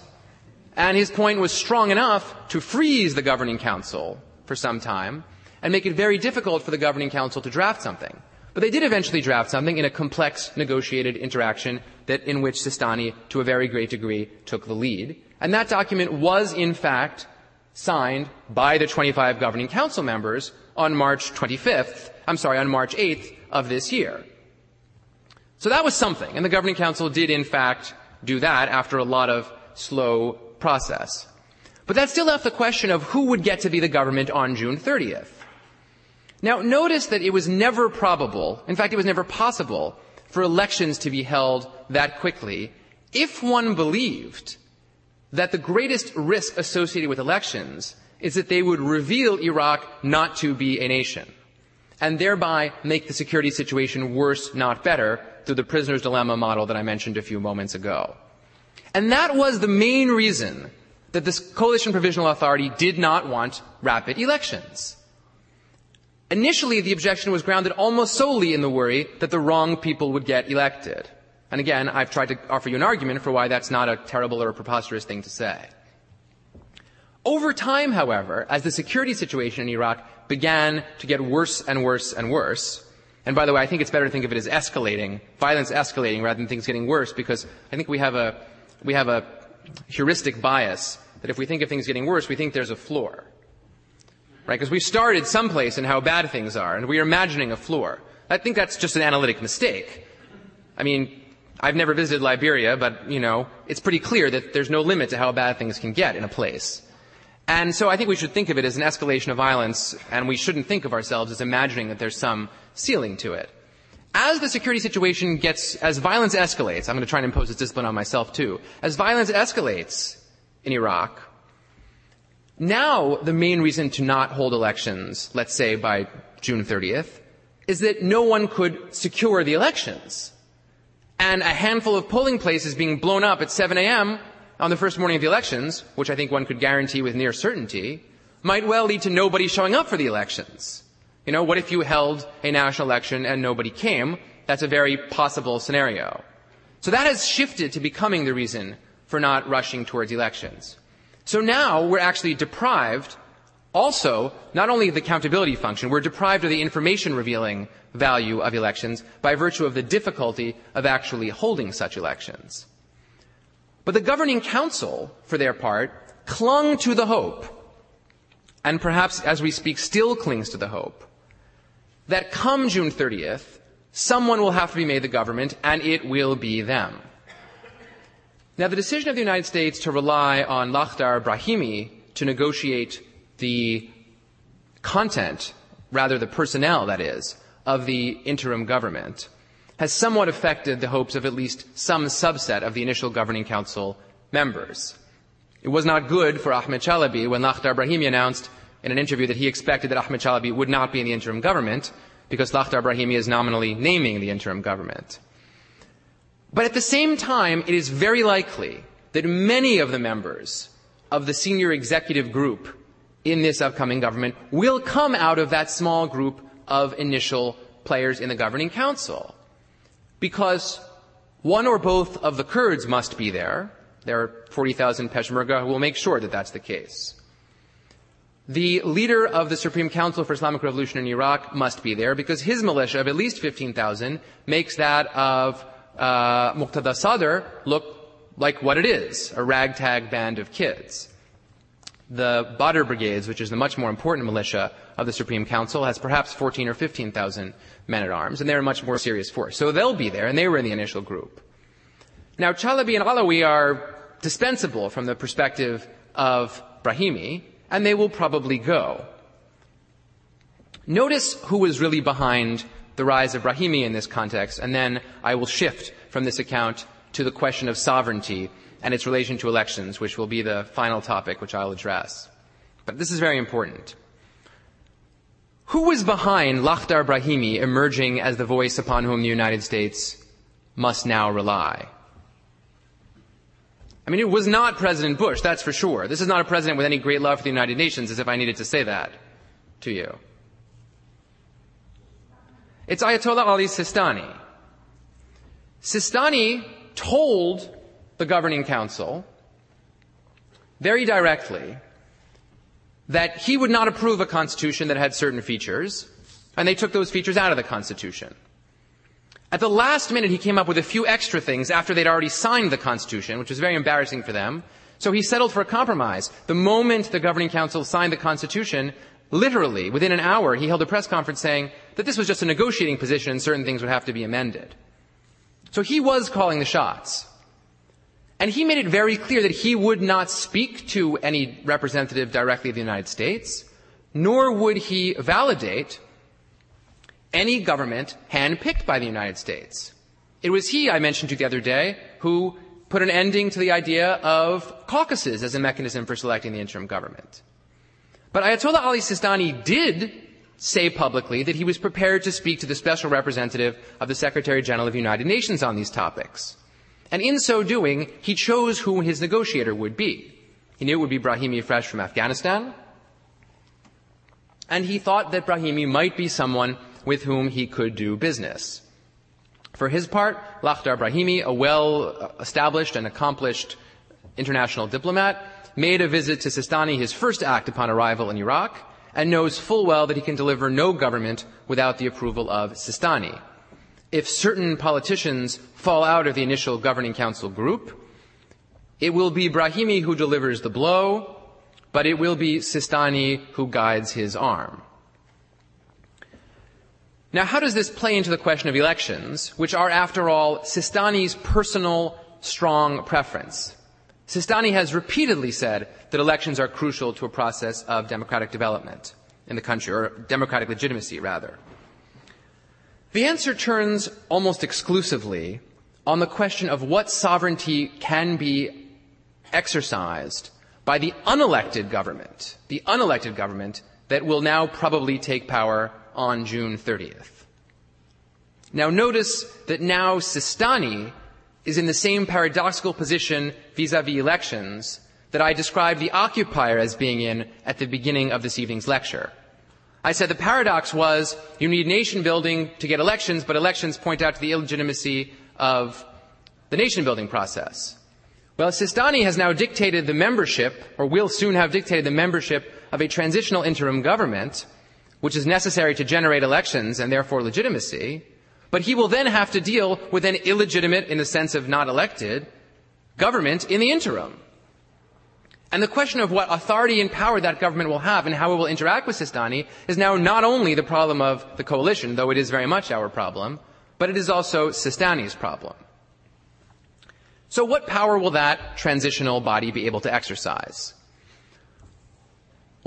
and his point was strong enough to freeze the governing council for some time and make it very difficult for the governing council to draft something. But they did eventually draft something in a complex negotiated interaction that in which Sistani, to a very great degree, took the lead. And that document was, in fact, signed by the 25 governing council members on March 25th, I'm sorry, on March 8th of this year. So that was something, and the governing council did in fact do that after a lot of slow process. But that still left the question of who would get to be the government on June 30th. Now notice that it was never probable, in fact it was never possible, for elections to be held that quickly if one believed that the greatest risk associated with elections is that they would reveal Iraq not to be a nation and thereby make the security situation worse, not better, through the prisoner's dilemma model that I mentioned a few moments ago. And that was the main reason that this coalition provisional authority did not want rapid elections. Initially, the objection was grounded almost solely in the worry that the wrong people would get elected. And again, I've tried to offer you an argument for why that's not a terrible or a preposterous thing to say. Over time, however, as the security situation in Iraq began to get worse and worse and worse, and by the way, I think it's better to think of it as escalating, violence escalating rather than things getting worse because I think we have a, we have a heuristic bias that if we think of things getting worse, we think there's a floor. Right? Because we started someplace in how bad things are and we are imagining a floor. I think that's just an analytic mistake. I mean, I've never visited Liberia, but, you know, it's pretty clear that there's no limit to how bad things can get in a place. And so I think we should think of it as an escalation of violence, and we shouldn't think of ourselves as imagining that there's some ceiling to it. As the security situation gets, as violence escalates, I'm going to try and impose this discipline on myself too. As violence escalates in Iraq, now the main reason to not hold elections, let's say by June 30th, is that no one could secure the elections and a handful of polling places being blown up at 7 a.m. on the first morning of the elections, which I think one could guarantee with near certainty, might well lead to nobody showing up for the elections. You know, what if you held a national election and nobody came? That's a very possible scenario. So that has shifted to becoming the reason for not rushing towards elections. So now we're actually deprived also, not only of the accountability function, we're deprived of the information revealing value of elections by virtue of the difficulty of actually holding such elections. But the governing council, for their part, clung to the hope, and perhaps as we speak still clings to the hope, that come June 30th, someone will have to be made the government and it will be them. Now the decision of the United States to rely on Lakhdar Brahimi to negotiate the content, rather the personnel that is, of the interim government has somewhat affected the hopes of at least some subset of the initial governing council members. It was not good for Ahmed Chalabi when Lakhdar Brahimi announced in an interview that he expected that Ahmed Chalabi would not be in the interim government because Lakhdar Brahimi is nominally naming the interim government. But at the same time, it is very likely that many of the members of the senior executive group in this upcoming government will come out of that small group of initial players in the governing council. Because one or both of the Kurds must be there. There are 40,000 Peshmerga who will make sure that that's the case. The leader of the Supreme Council for Islamic Revolution in Iraq must be there because his militia of at least 15,000 makes that of uh, Muqtada Sadr look like what it is, a ragtag band of kids. The Badr Brigades, which is the much more important militia of the Supreme Council, has perhaps 14 or 15,000 men at arms, and they're a much more serious force. So they'll be there, and they were in the initial group. Now, Chalabi and Alawi are dispensable from the perspective of Brahimi, and they will probably go. Notice who was really behind the rise of Brahimi in this context, and then I will shift from this account to the question of sovereignty and its relation to elections, which will be the final topic which I'll address. But this is very important. Who was behind Lakhdar Brahimi emerging as the voice upon whom the United States must now rely? I mean, it was not President Bush, that's for sure. This is not a president with any great love for the United Nations, as if I needed to say that to you. It's Ayatollah Ali Sistani. Sistani told the governing council very directly that he would not approve a constitution that had certain features, and they took those features out of the constitution. At the last minute, he came up with a few extra things after they'd already signed the constitution, which was very embarrassing for them. So he settled for a compromise. The moment the governing council signed the constitution, literally, within an hour, he held a press conference saying that this was just a negotiating position and certain things would have to be amended. So he was calling the shots. And he made it very clear that he would not speak to any representative directly of the United States, nor would he validate any government handpicked by the United States. It was he, I mentioned to you the other day, who put an ending to the idea of caucuses as a mechanism for selecting the interim government. But Ayatollah Ali Sistani did say publicly that he was prepared to speak to the special representative of the Secretary General of the United Nations on these topics. And in so doing, he chose who his negotiator would be. He knew it would be Brahimi Fresh from Afghanistan. And he thought that Brahimi might be someone with whom he could do business. For his part, Lakhdar Brahimi, a well-established uh, and accomplished international diplomat, made a visit to Sistani, his first act upon arrival in Iraq, and knows full well that he can deliver no government without the approval of Sistani if certain politicians fall out of the initial governing council group, it will be Brahimi who delivers the blow, but it will be Sistani who guides his arm. Now, how does this play into the question of elections, which are, after all, Sistani's personal strong preference? Sistani has repeatedly said that elections are crucial to a process of democratic development in the country, or democratic legitimacy, rather. The answer turns almost exclusively on the question of what sovereignty can be exercised by the unelected government, the unelected government that will now probably take power on June 30th. Now notice that now Sistani is in the same paradoxical position vis-à-vis elections that I described the occupier as being in at the beginning of this evening's lecture. I said the paradox was you need nation building to get elections, but elections point out to the illegitimacy of the nation building process. Well, Sistani has now dictated the membership, or will soon have dictated the membership of a transitional interim government, which is necessary to generate elections and therefore legitimacy. But he will then have to deal with an illegitimate, in the sense of not elected, government in the interim. And the question of what authority and power that government will have and how it will interact with Sistani is now not only the problem of the coalition, though it is very much our problem, but it is also Sistani's problem. So what power will that transitional body be able to exercise?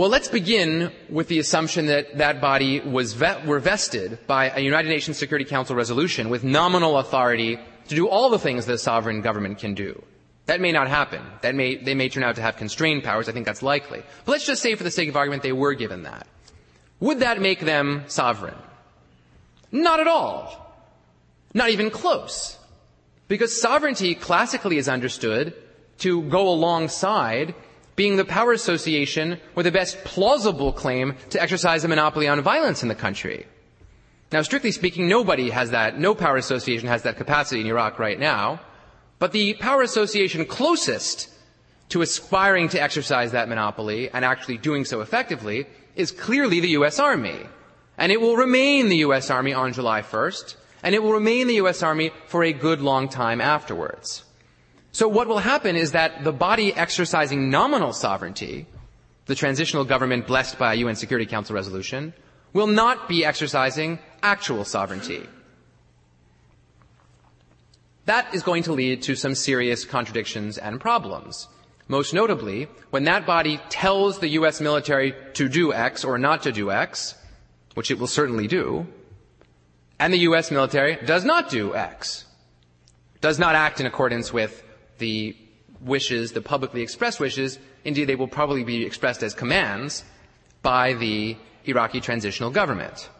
Well, let's begin with the assumption that that body was were vested by a United Nations Security Council resolution with nominal authority to do all the things that a sovereign government can do. That may not happen. That may, they may turn out to have constrained powers. I think that's likely. But let's just say for the sake of argument they were given that. Would that make them sovereign? Not at all. Not even close. Because sovereignty classically is understood to go alongside being the power association with the best plausible claim to exercise a monopoly on violence in the country. Now, strictly speaking, nobody has that, no power association has that capacity in Iraq right now. But the power association closest to aspiring to exercise that monopoly and actually doing so effectively is clearly the U.S. Army. And it will remain the U.S. Army on July 1st and it will remain the U.S. Army for a good long time afterwards. So what will happen is that the body exercising nominal sovereignty, the transitional government blessed by a UN Security Council resolution, will not be exercising actual sovereignty. That is going to lead to some serious contradictions and problems. Most notably, when that body tells the US military to do X or not to do X, which it will certainly do, and the U.S. military does not do X, does not act in accordance with the wishes, the publicly expressed wishes. Indeed, they will probably be expressed as commands by the Iraqi transitional government.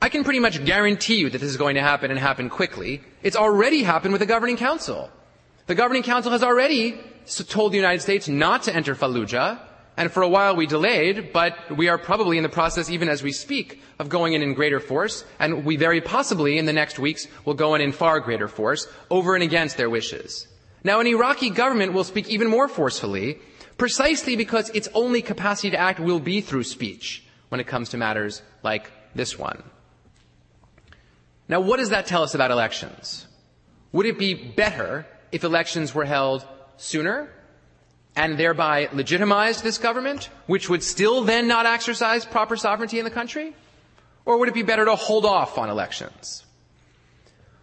I can pretty much guarantee you that this is going to happen and happen quickly. It's already happened with the governing council. The governing council has already told the United States not to enter Fallujah and for a while we delayed, but we are probably in the process, even as we speak, of going in in greater force, and we very possibly in the next weeks will go in in far greater force, over and against their wishes. Now an Iraqi government will speak even more forcefully, precisely because its only capacity to act will be through speech when it comes to matters like this one. Now what does that tell us about elections? Would it be better if elections were held sooner and thereby legitimized this government, which would still then not exercise proper sovereignty in the country? Or would it be better to hold off on elections?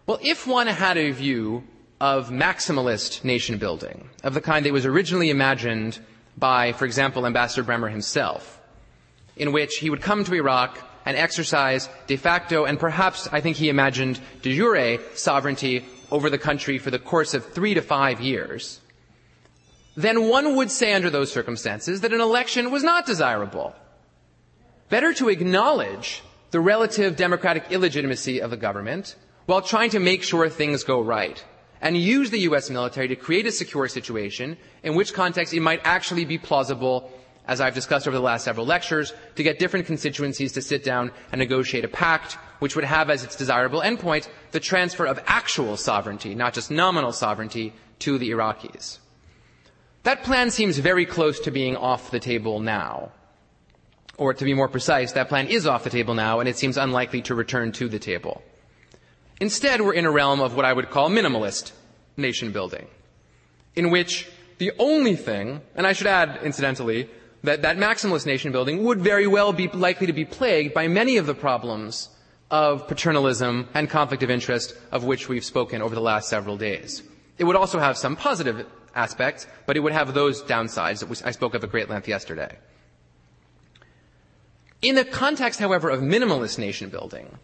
Well, if one had a view of maximalist nation building, of the kind that was originally imagined by, for example, Ambassador Bremer himself, in which he would come to Iraq and exercise de facto and perhaps, I think he imagined, de jure sovereignty over the country for the course of three to five years, then one would say under those circumstances that an election was not desirable. Better to acknowledge the relative democratic illegitimacy of the government while trying to make sure things go right and use the U.S. military to create a secure situation in which context it might actually be plausible, as I've discussed over the last several lectures, to get different constituencies to sit down and negotiate a pact which would have as its desirable endpoint the transfer of actual sovereignty, not just nominal sovereignty, to the Iraqis. That plan seems very close to being off the table now. Or to be more precise, that plan is off the table now and it seems unlikely to return to the table. Instead, we're in a realm of what I would call minimalist nation building, in which the only thing, and I should add, incidentally, that that maximalist nation building would very well be likely to be plagued by many of the problems of paternalism and conflict of interest of which we've spoken over the last several days. It would also have some positive aspects, but it would have those downsides that I spoke of at great length yesterday. In the context, however, of minimalist nation building,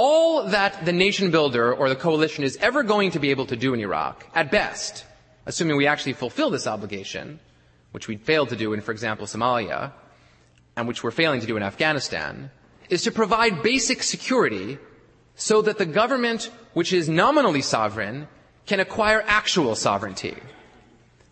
all that the nation builder or the coalition is ever going to be able to do in Iraq, at best, assuming we actually fulfill this obligation, which we failed to do in, for example, Somalia, and which we're failing to do in Afghanistan, is to provide basic security so that the government, which is nominally sovereign, can acquire actual sovereignty.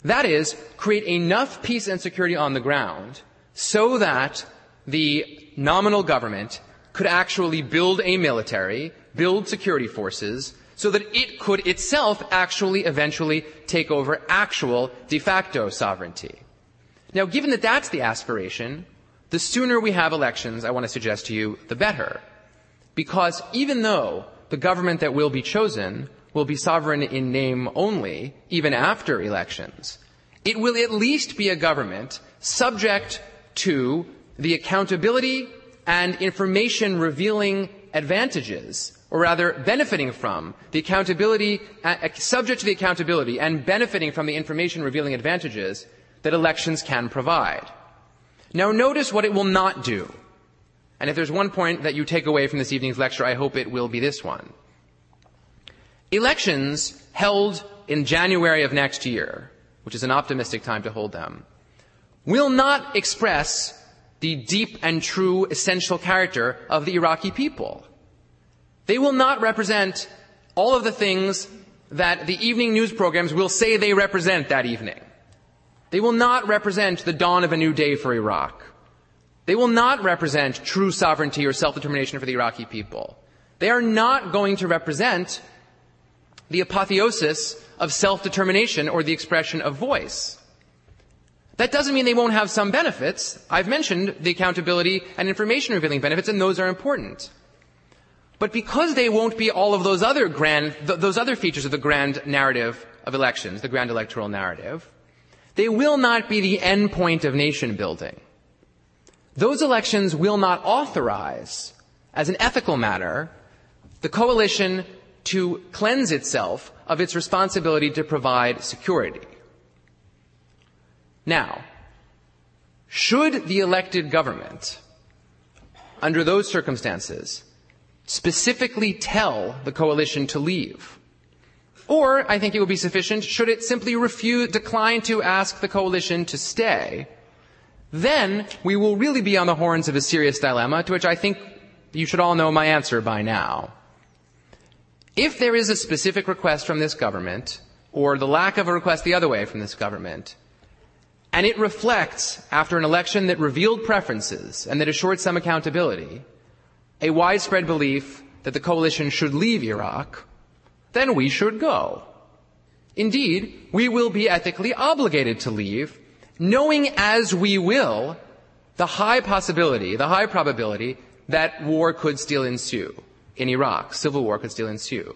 That is, create enough peace and security on the ground so that the nominal government could actually build a military, build security forces, so that it could itself actually eventually take over actual de facto sovereignty. Now, given that that's the aspiration, the sooner we have elections, I want to suggest to you, the better. Because even though the government that will be chosen will be sovereign in name only, even after elections, it will at least be a government subject to the accountability and information revealing advantages, or rather benefiting from the accountability, uh, subject to the accountability and benefiting from the information revealing advantages that elections can provide. Now notice what it will not do. And if there's one point that you take away from this evening's lecture, I hope it will be this one. Elections held in January of next year, which is an optimistic time to hold them, will not express the deep and true essential character of the Iraqi people. They will not represent all of the things that the evening news programs will say they represent that evening. They will not represent the dawn of a new day for Iraq. They will not represent true sovereignty or self-determination for the Iraqi people. They are not going to represent the apotheosis of self-determination or the expression of voice. That doesn't mean they won't have some benefits. I've mentioned the accountability and information revealing benefits, and those are important. But because they won't be all of those other grand, th- those other features of the grand narrative of elections, the grand electoral narrative, they will not be the end point of nation building. Those elections will not authorize, as an ethical matter, the coalition to cleanse itself of its responsibility to provide security. Now, should the elected government, under those circumstances, specifically tell the coalition to leave? Or, I think it would be sufficient, should it simply refuse, decline to ask the coalition to stay, then we will really be on the horns of a serious dilemma to which I think you should all know my answer by now. If there is a specific request from this government, or the lack of a request the other way from this government, and it reflects, after an election that revealed preferences and that assured some accountability, a widespread belief that the coalition should leave Iraq, then we should go. Indeed, we will be ethically obligated to leave, knowing as we will the high possibility, the high probability that war could still ensue in Iraq, civil war could still ensue.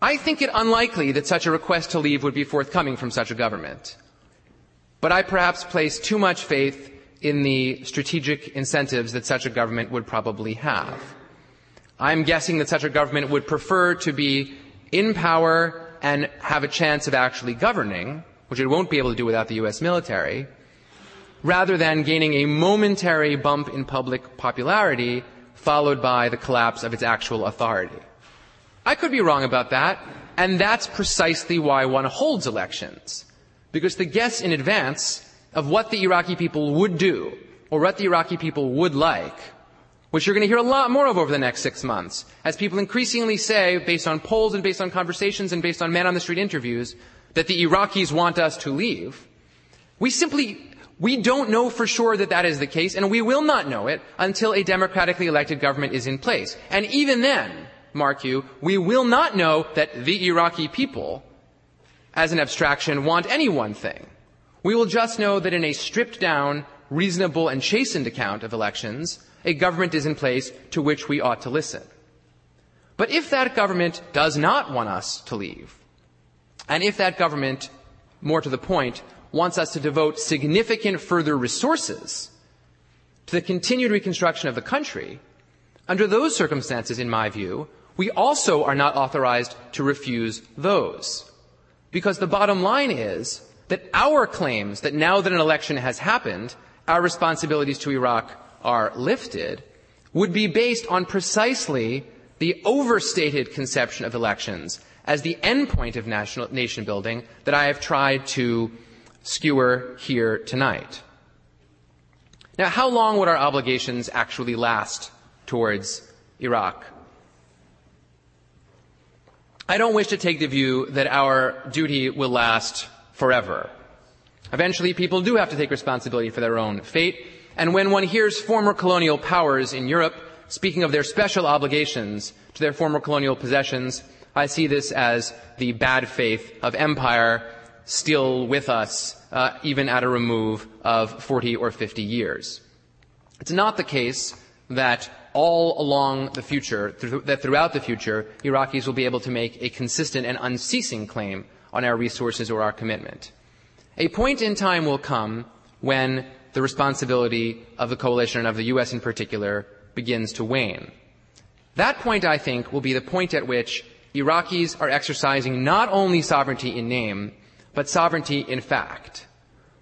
I think it unlikely that such a request to leave would be forthcoming from such a government. But I perhaps place too much faith in the strategic incentives that such a government would probably have. I'm guessing that such a government would prefer to be in power and have a chance of actually governing, which it won't be able to do without the US military, rather than gaining a momentary bump in public popularity followed by the collapse of its actual authority. I could be wrong about that, and that's precisely why one holds elections. Because the guess in advance of what the Iraqi people would do, or what the Iraqi people would like, which you're going to hear a lot more of over the next six months, as people increasingly say, based on polls and based on conversations and based on man on the street interviews, that the Iraqis want us to leave. We simply, we don't know for sure that that is the case, and we will not know it until a democratically elected government is in place. And even then, mark you, we will not know that the Iraqi people as an abstraction, want any one thing. We will just know that in a stripped down, reasonable, and chastened account of elections, a government is in place to which we ought to listen. But if that government does not want us to leave, and if that government, more to the point, wants us to devote significant further resources to the continued reconstruction of the country, Under those circumstances, in my view, we also are not authorized to refuse those. Because the bottom line is that our claims that now that an election has happened, our responsibilities to Iraq are lifted, would be based on precisely the overstated conception of elections as the endpoint of national, nation building that I have tried to skewer here tonight. Now, how long would our obligations actually last towards Iraq? I don't wish to take the view that our duty will last forever. Eventually, people do have to take responsibility for their own fate, and when one hears former colonial powers in Europe speaking of their special obligations to their former colonial possessions, I see this as the bad faith of empire still with us, uh, even at a remove of 40 or 50 years. It's not the case that all along the future, th- that throughout the future, Iraqis will be able to make a consistent and unceasing claim on our resources or our commitment. A point in time will come when the responsibility of the coalition and of the U.S. in particular begins to wane. That point, I think, will be the point at which Iraqis are exercising not only sovereignty in name, but sovereignty in fact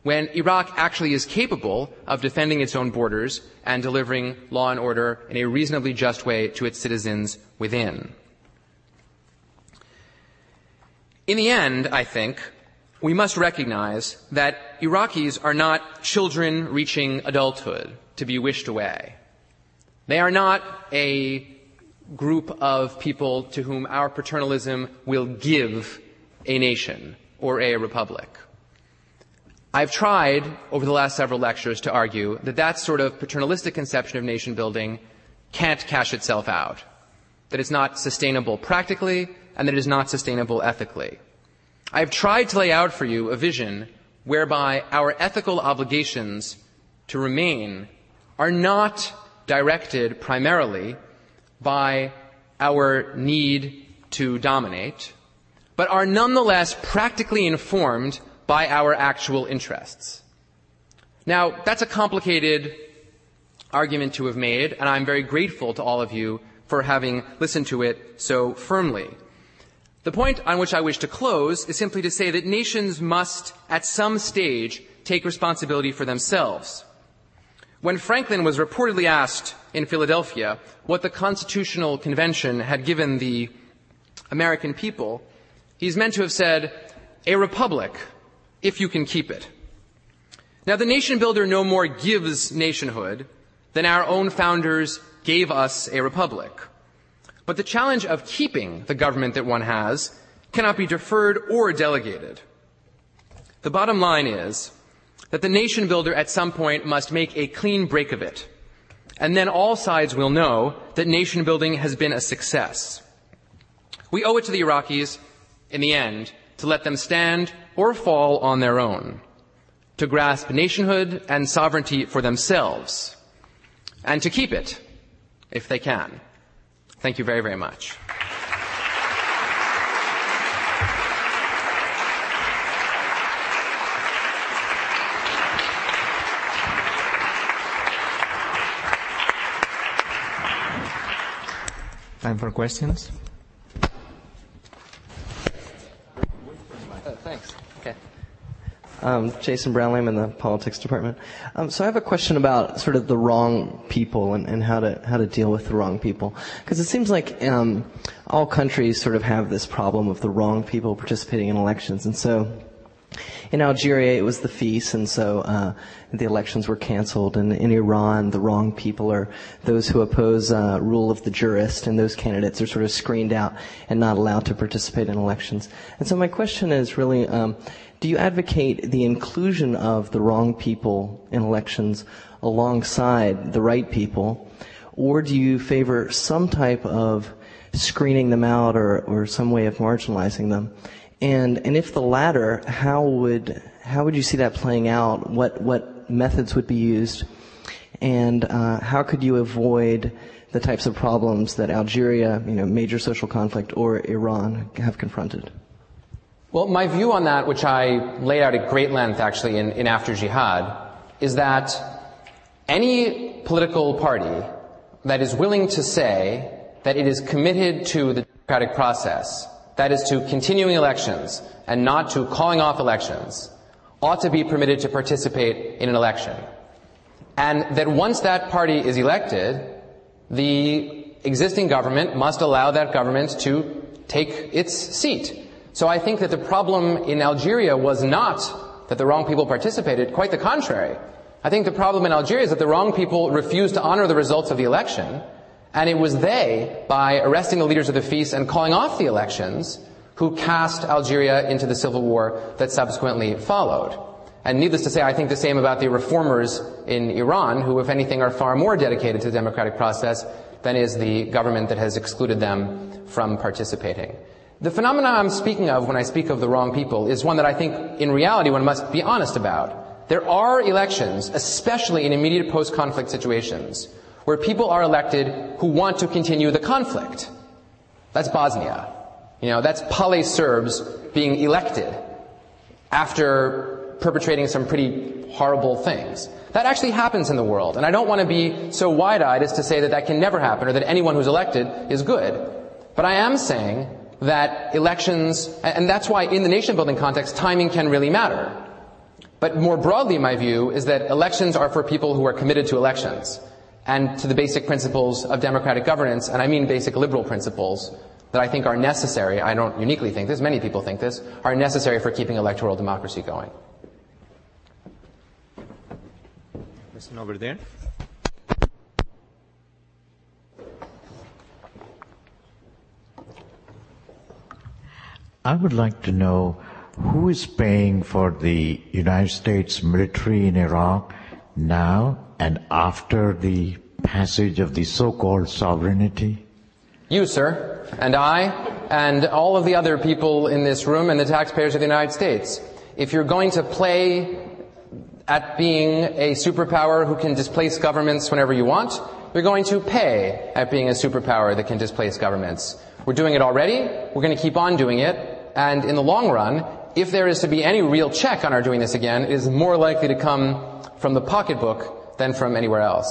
when Iraq actually is capable of defending its own borders and delivering law and order in a reasonably just way to its citizens within. In the end, I think, we must recognize that Iraqis are not children reaching adulthood to be wished away. They are not a group of people to whom our paternalism will give a nation or a republic. I've tried over the last several lectures to argue that that sort of paternalistic conception of nation building can't cash itself out, that it's not sustainable practically, and that it is not sustainable ethically. I've tried to lay out for you a vision whereby our ethical obligations to remain are not directed primarily by our need to dominate, but are nonetheless practically informed by our actual interests. Now, that's a complicated argument to have made, and I'm very grateful to all of you for having listened to it so firmly. The point on which I wish to close is simply to say that nations must, at some stage, take responsibility for themselves. When Franklin was reportedly asked in Philadelphia what the Constitutional Convention had given the American people, he's meant to have said, a republic if you can keep it. Now, the nation builder no more gives nationhood than our own founders gave us a republic. But the challenge of keeping the government that one has cannot be deferred or delegated. The bottom line is that the nation builder at some point must make a clean break of it. And then all sides will know that nation building has been a success. We owe it to the Iraqis, in the end, to let them stand or fall on their own, to grasp nationhood and sovereignty for themselves, and to keep it if they can. Thank you very, very much. Time for questions. Um, Jason Brownlee, in the politics department. Um, so I have a question about sort of the wrong people and, and how to how to deal with the wrong people, because it seems like um, all countries sort of have this problem of the wrong people participating in elections, and so. In Algeria, it was the FIS, and so uh, the elections were canceled. And in Iran, the wrong people are those who oppose uh, rule of the jurist, and those candidates are sort of screened out and not allowed to participate in elections. And so my question is really, um, do you advocate the inclusion of the wrong people in elections alongside the right people? Or do you favor some type of screening them out or, or some way of marginalizing them? And, and if the latter, how would, how would you see that playing out? What, what methods would be used? And uh, how could you avoid the types of problems that Algeria, you know, major social conflict, or Iran have confronted? Well, my view on that, which I laid out at great length actually in, in After Jihad, is that any political party that is willing to say that it is committed to the democratic process, that is to continuing elections and not to calling off elections, ought to be permitted to participate in an election. And that once that party is elected, the existing government must allow that government to take its seat. So I think that the problem in Algeria was not that the wrong people participated, quite the contrary. I think the problem in Algeria is that the wrong people refused to honor the results of the election, and it was they, by arresting the leaders of the FIS and calling off the elections, who cast Algeria into the civil war that subsequently followed. And needless to say, I think the same about the reformers in Iran, who, if anything, are far more dedicated to the democratic process than is the government that has excluded them from participating. The phenomenon I'm speaking of when I speak of the wrong people is one that I think, in reality, one must be honest about. There are elections, especially in immediate post-conflict situations, where people are elected who want to continue the conflict. That's Bosnia. You know, that's Pale Serbs being elected after perpetrating some pretty horrible things. That actually happens in the world. And I don't want to be so wide-eyed as to say that that can never happen or that anyone who's elected is good. But I am saying that elections, and that's why in the nation building context, timing can really matter. But more broadly, my view is that elections are for people who are committed to elections and to the basic principles of democratic governance, and I mean basic liberal principles that I think are necessary, I don't uniquely think this, many people think this, are necessary for keeping electoral democracy going. Listen over there. I would like to know who is paying for the United States military in Iraq now and after the passage of the so-called sovereignty? You, sir, and I, and all of the other people in this room and the taxpayers of the United States. If you're going to play at being a superpower who can displace governments whenever you want, you're going to pay at being a superpower that can displace governments. We're doing it already. We're going to keep on doing it. And in the long run, if there is to be any real check on our doing this again, it is more likely to come from the pocketbook than from anywhere else.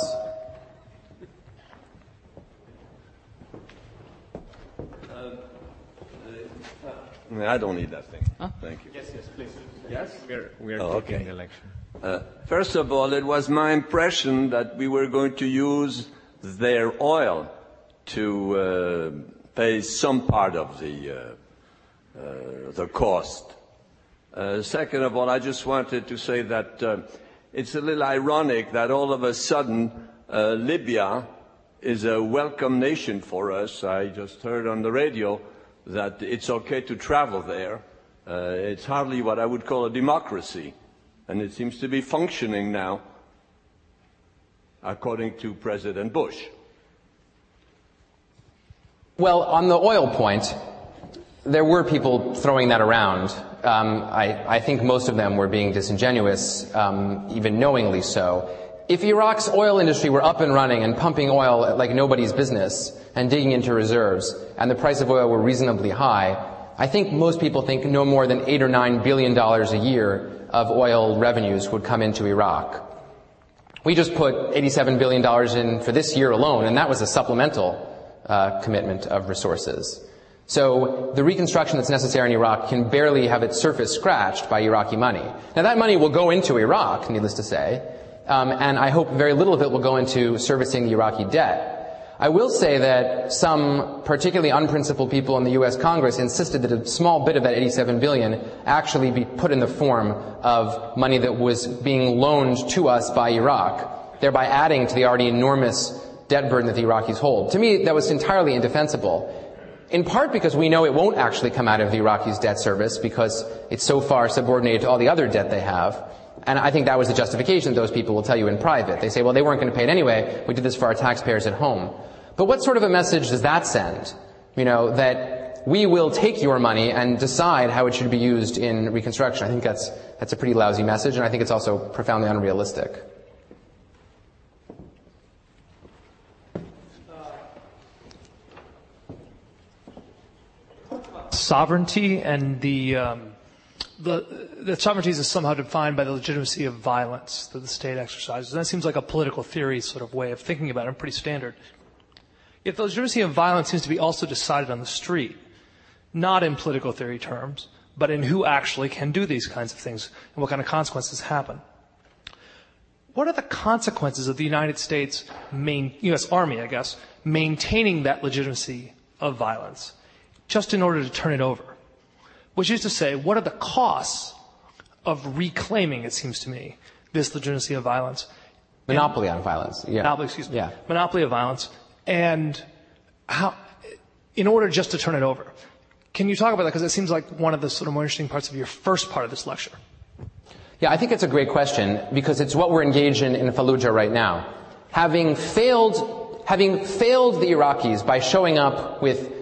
I don't need that thing. Thank you. Yes, yes, please. Yes? We're, we're Oh, taking okay. the election. Uh, first of all, it was my impression that we were going to use their oil to uh, pay some part of the, uh, uh, the cost. Uh, second of all, I just wanted to say that uh, it's a little ironic that all of a sudden uh, Libya is a welcome nation for us. I just heard on the radio that it's okay to travel there. Uh, it's hardly what I would call a democracy, and it seems to be functioning now, according to President Bush. Well, on the oil point, there were people throwing that around. Um, I, I, think most of them were being disingenuous, um, even knowingly so. If Iraq's oil industry were up and running and pumping oil like nobody's business and digging into reserves, and the price of oil were reasonably high, I think most people think no more than eight or nine billion dollars a year of oil revenues would come into Iraq. We just put $87 billion in for this year alone, and that was a supplemental uh, commitment of resources. So the reconstruction that's necessary in Iraq can barely have its surface scratched by Iraqi money. Now that money will go into Iraq, needless to say, um, and I hope very little of it will go into servicing the Iraqi debt. I will say that some particularly unprincipled people in the U.S. Congress insisted that a small bit of that 87 billion actually be put in the form of money that was being loaned to us by Iraq, thereby adding to the already enormous debt burden that the Iraqis hold. To me, that was entirely indefensible. In part because we know it won't actually come out of the Iraqis' debt service because it's so far subordinated to all the other debt they have. And I think that was the justification those people will tell you in private. They say, well, they weren't going to pay it anyway. We did this for our taxpayers at home. But what sort of a message does that send? You know, that we will take your money and decide how it should be used in reconstruction. I think that's, that's a pretty lousy message, and I think it's also profoundly unrealistic. Sovereignty and the, um, the, sovereignty is somehow defined by the legitimacy of violence that the state exercises. And that seems like a political theory sort of way of thinking about it, and pretty standard. if the legitimacy of violence seems to be also decided on the street, not in political theory terms, but in who actually can do these kinds of things and what kind of consequences happen. What are the consequences of the United States main, U.S. Army, I guess, maintaining that legitimacy of violence just in order to turn it over? Which is to say, what are the costs of reclaiming, it seems to me, this legitimacy of violence? Monopoly on violence. Yeah. Monopoly, excuse me. Yeah. Monopoly of violence. And how, in order just to turn it over. Can you talk about that? Because it seems like one of the sort of more interesting parts of your first part of this lecture. Yeah, I think it's a great question because it's what we're engaged in in Fallujah right now. Having failed, having failed the Iraqis by showing up with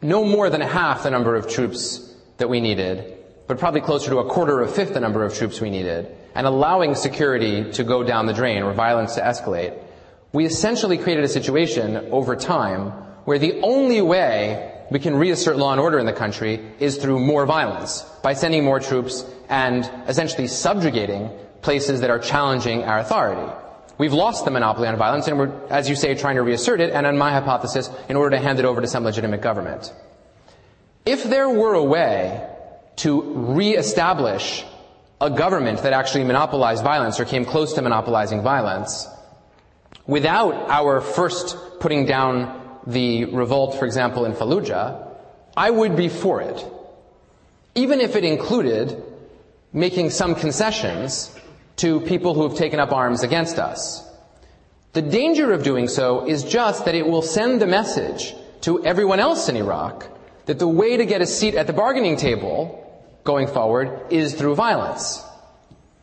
no more than half the number of troops that we needed, but probably closer to a quarter or a fifth the number of troops we needed, and allowing security to go down the drain or violence to escalate, we essentially created a situation over time where the only way we can reassert law and order in the country is through more violence, by sending more troops and essentially subjugating places that are challenging our authority. We've lost the monopoly on violence and we're, as you say, trying to reassert it, and on my hypothesis, in order to hand it over to some legitimate government. If there were a way to reestablish a government that actually monopolized violence or came close to monopolizing violence, without our first putting down the revolt, for example, in Fallujah, I would be for it. Even if it included making some concessions to people who have taken up arms against us. The danger of doing so is just that it will send the message to everyone else in Iraq that the way to get a seat at the bargaining table going forward is through violence.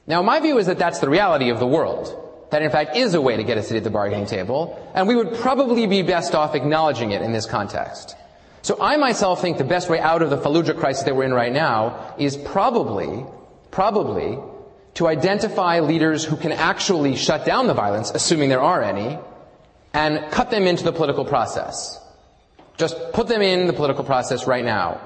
Now, my view is that that's the reality of the world. That in fact is a way to get a seat at the bargaining table, and we would probably be best off acknowledging it in this context. So I myself think the best way out of the Fallujah crisis that we're in right now is probably, probably, to identify leaders who can actually shut down the violence, assuming there are any, and cut them into the political process. Just put them in the political process right now.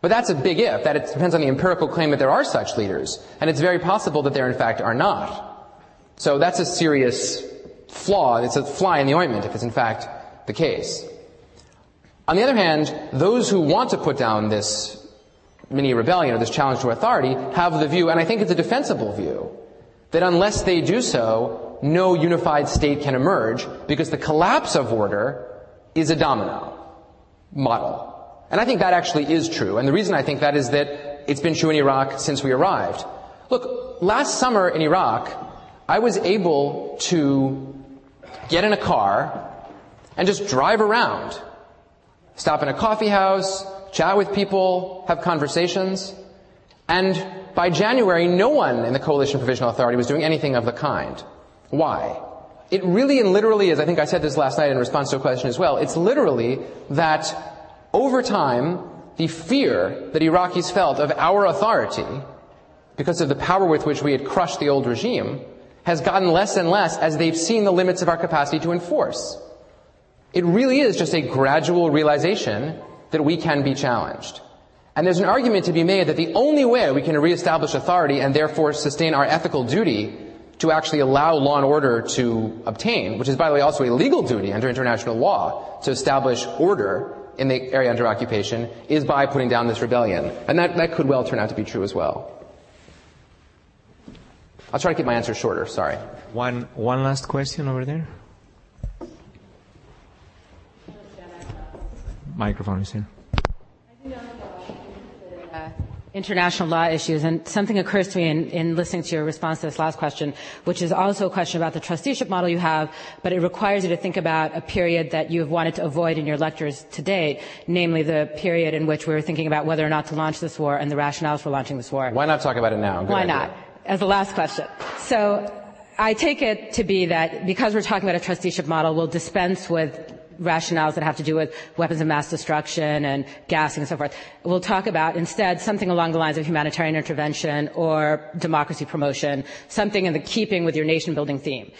But that's a big if. That it depends on the empirical claim that there are such leaders. And it's very possible that there in fact are not. So that's a serious flaw. It's a fly in the ointment if it's in fact the case. On the other hand, those who want to put down this mini rebellion or this challenge to authority have the view, and I think it's a defensible view, that unless they do so, no unified state can emerge because the collapse of order is a domino model. And I think that actually is true. And the reason I think that is that it's been true in Iraq since we arrived. Look, last summer in Iraq, I was able to get in a car and just drive around. Stop in a coffee house, chat with people, have conversations. And by January, no one in the Coalition Provisional Authority was doing anything of the kind. Why? It really and literally is, I think I said this last night in response to a question as well, it's literally that over time, the fear that Iraqis felt of our authority, because of the power with which we had crushed the old regime, has gotten less and less as they've seen the limits of our capacity to enforce. It really is just a gradual realization that we can be challenged. And there's an argument to be made that the only way we can reestablish authority and therefore sustain our ethical duty to actually allow law and order to obtain, which is by the way also a legal duty under international law to establish order in the area under occupation, is by putting down this rebellion. And that, that could well turn out to be true as well. I'll try to keep my answer shorter, sorry. One, one last question over there. Microphone is here. international law issues. And something occurs to me in, in, listening to your response to this last question, which is also a question about the trusteeship model you have, but it requires you to think about a period that you have wanted to avoid in your lectures to date, namely the period in which we were thinking about whether or not to launch this war and the rationales for launching this war. Why not talk about it now? Good Why idea. not? As the last question. So I take it to be that because we're talking about a trusteeship model, we'll dispense with rationales that have to do with weapons of mass destruction and gassing and so forth. We'll talk about instead something along the lines of humanitarian intervention or democracy promotion, something in the keeping with your nation building theme.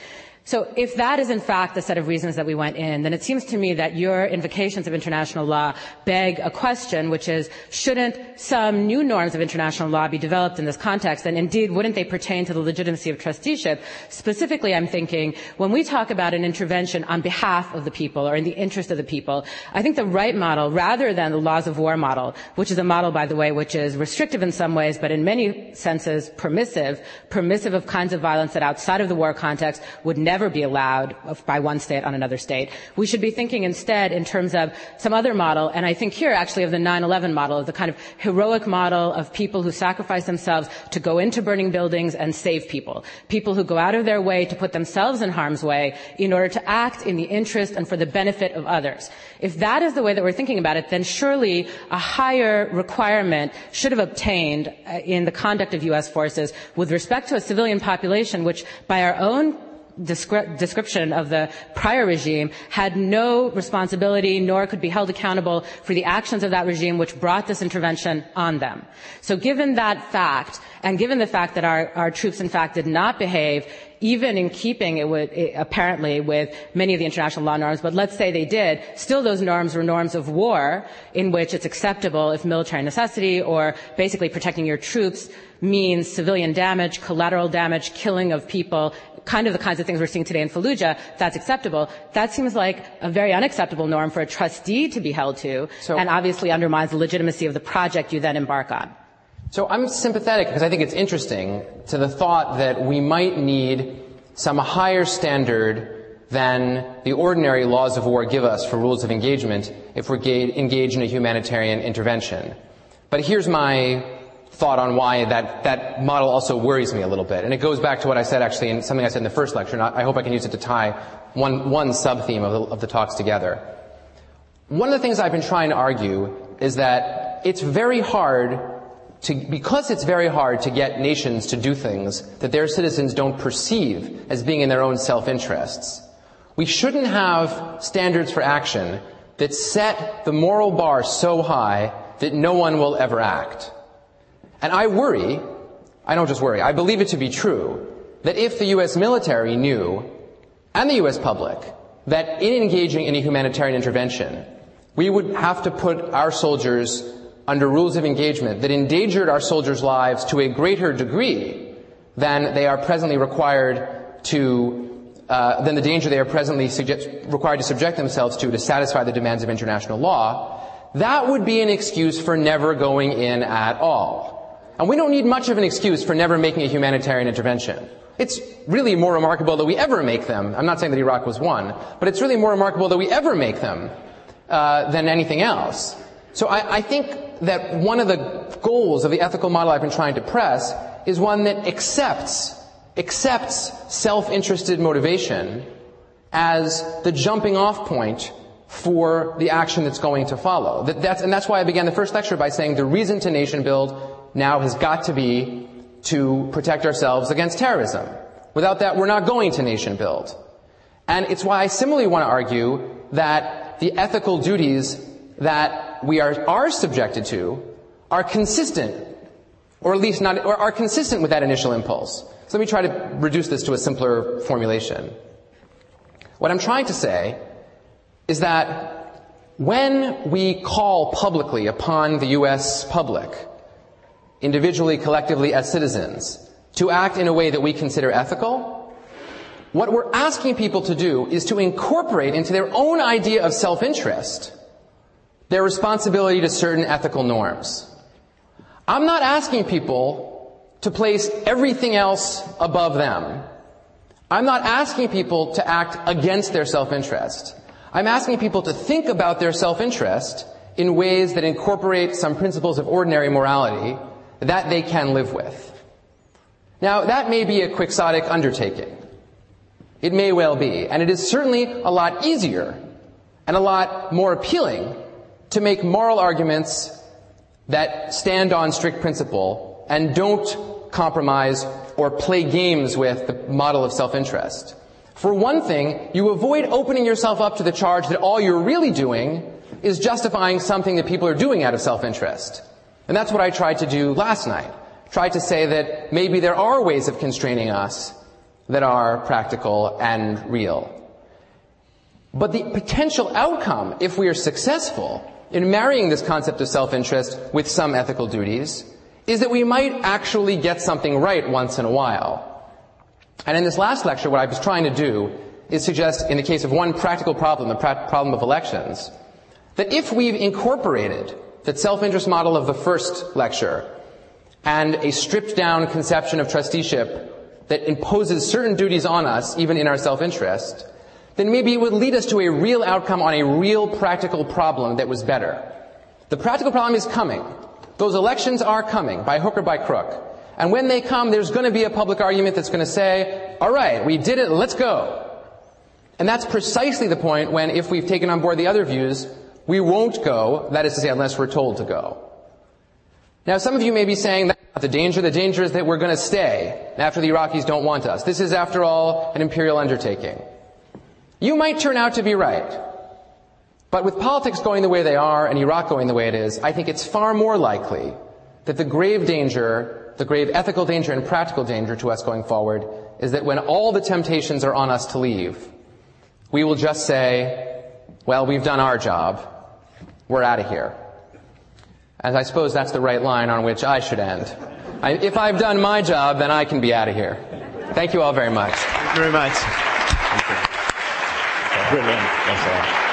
So if that is in fact the set of reasons that we went in, then it seems to me that your invocations of international law beg a question, which is, shouldn't some new norms of international law be developed in this context? And indeed, wouldn't they pertain to the legitimacy of trusteeship? Specifically, I'm thinking, when we talk about an intervention on behalf of the people or in the interest of the people, I think the right model, rather than the laws of war model, which is a model, by the way, which is restrictive in some ways, but in many senses permissive, permissive of kinds of violence that outside of the war context would never never be allowed by one state on another state. We should be thinking instead in terms of some other model, and I think here actually of the 9-11 model, of the kind of heroic model of people who sacrifice themselves to go into burning buildings and save people. People who go out of their way to put themselves in harm's way in order to act in the interest and for the benefit of others. If that is the way that we're thinking about it, then surely a higher requirement should have obtained uh, in the conduct of U.S. forces with respect to a civilian population, which by our own description of the prior regime had no responsibility nor could be held accountable for the actions of that regime which brought this intervention on them. So given that fact, and given the fact that our, our troops in fact did not behave even in keeping it with, apparently with many of the international law norms, but let's say they did, still those norms were norms of war in which it's acceptable if military necessity or basically protecting your troops means civilian damage, collateral damage, killing of people, kind of the kinds of things we're seeing today in Fallujah, that's acceptable. That seems like a very unacceptable norm for a trustee to be held to, so, and obviously undermines the legitimacy of the project you then embark on. So I'm sympathetic because I think it's interesting to the thought that we might need some higher standard than the ordinary laws of war give us for rules of engagement if we're engaged in a humanitarian intervention. But here's my thought on why that, that model also worries me a little bit. And it goes back to what I said actually in something I said in the first lecture, and I hope I can use it to tie one, one sub-theme of the, of the talks together. One of the things I've been trying to argue is that it's very hard to, because it's very hard to get nations to do things that their citizens don't perceive as being in their own self-interests. We shouldn't have standards for action that set the moral bar so high that no one will ever act. And I worry, I don't just worry, I believe it to be true, that if the US military knew, and the US public, that in engaging in a humanitarian intervention, we would have to put our soldiers under rules of engagement that endangered our soldiers' lives to a greater degree than they are presently required to uh, than the danger they are presently required to subject themselves to to satisfy the demands of international law, that would be an excuse for never going in at all. And we don't need much of an excuse for never making a humanitarian intervention. It's really more remarkable that we ever make them. I'm not saying that Iraq was one, but it's really more remarkable that we ever make them uh, than anything else. So I, I think that one of the goals of the ethical model I've been trying to press is one that accepts accepts self-interested motivation as the jumping off point for the action that's going to follow. That, that's, and that's why I began the first lecture by saying the reason to nation build now has got to be to protect ourselves against terrorism. Without that, we're not going to nation build. And it's why I similarly want to argue that the ethical duties that we are, are subjected to are consistent, or at least not, or are consistent with that initial impulse. So let me try to reduce this to a simpler formulation. What I'm trying to say is that when we call publicly upon the U.S. public individually, collectively, as citizens, to act in a way that we consider ethical, what we're asking people to do is to incorporate into their own idea of self-interest their responsibility to certain ethical norms. I'm not asking people to place everything else above them. I'm not asking people to act against their self-interest. I'm asking people to think about their self-interest in ways that incorporate some principles of ordinary morality that they can live with. Now, that may be a quixotic undertaking. It may well be. And it is certainly a lot easier and a lot more appealing to make moral arguments that stand on strict principle and don't compromise or play games with the model of self-interest. For one thing, you avoid opening yourself up to the charge that all you're really doing is justifying something that people are doing out of self-interest. And that's what I tried to do last night. Tried to say that maybe there are ways of constraining us that are practical and real. But the potential outcome, if we are successful in marrying this concept of self-interest with some ethical duties, is that we might actually get something right once in a while. And in this last lecture, what I was trying to do is suggest, in the case of one practical problem, the pra- problem of elections, that if we've incorporated the self-interest model of the first lecture and a stripped down conception of trusteeship that imposes certain duties on us, even in our self-interest, then maybe it would lead us to a real outcome on a real practical problem that was better. The practical problem is coming. Those elections are coming, by hook or by crook. And when they come, there's going to be a public argument that's going to say, all right, we did it, let's go. And that's precisely the point when, if we've taken on board the other views, we won't go, that is to say, unless we're told to go. Now, some of you may be saying that the danger, the danger is that we're going to stay after the Iraqis don't want us. This is, after all, an imperial undertaking. You might turn out to be right. But with politics going the way they are and Iraq going the way it is, I think it's far more likely that the grave danger, the grave ethical danger and practical danger to us going forward is that when all the temptations are on us to leave, we will just say, well, we've done our job. We're out of here. And I suppose that's the right line on which I should end. I, if I've done my job, then I can be out of here. Thank you all very much. Thank you very much. Brilliant. That's all.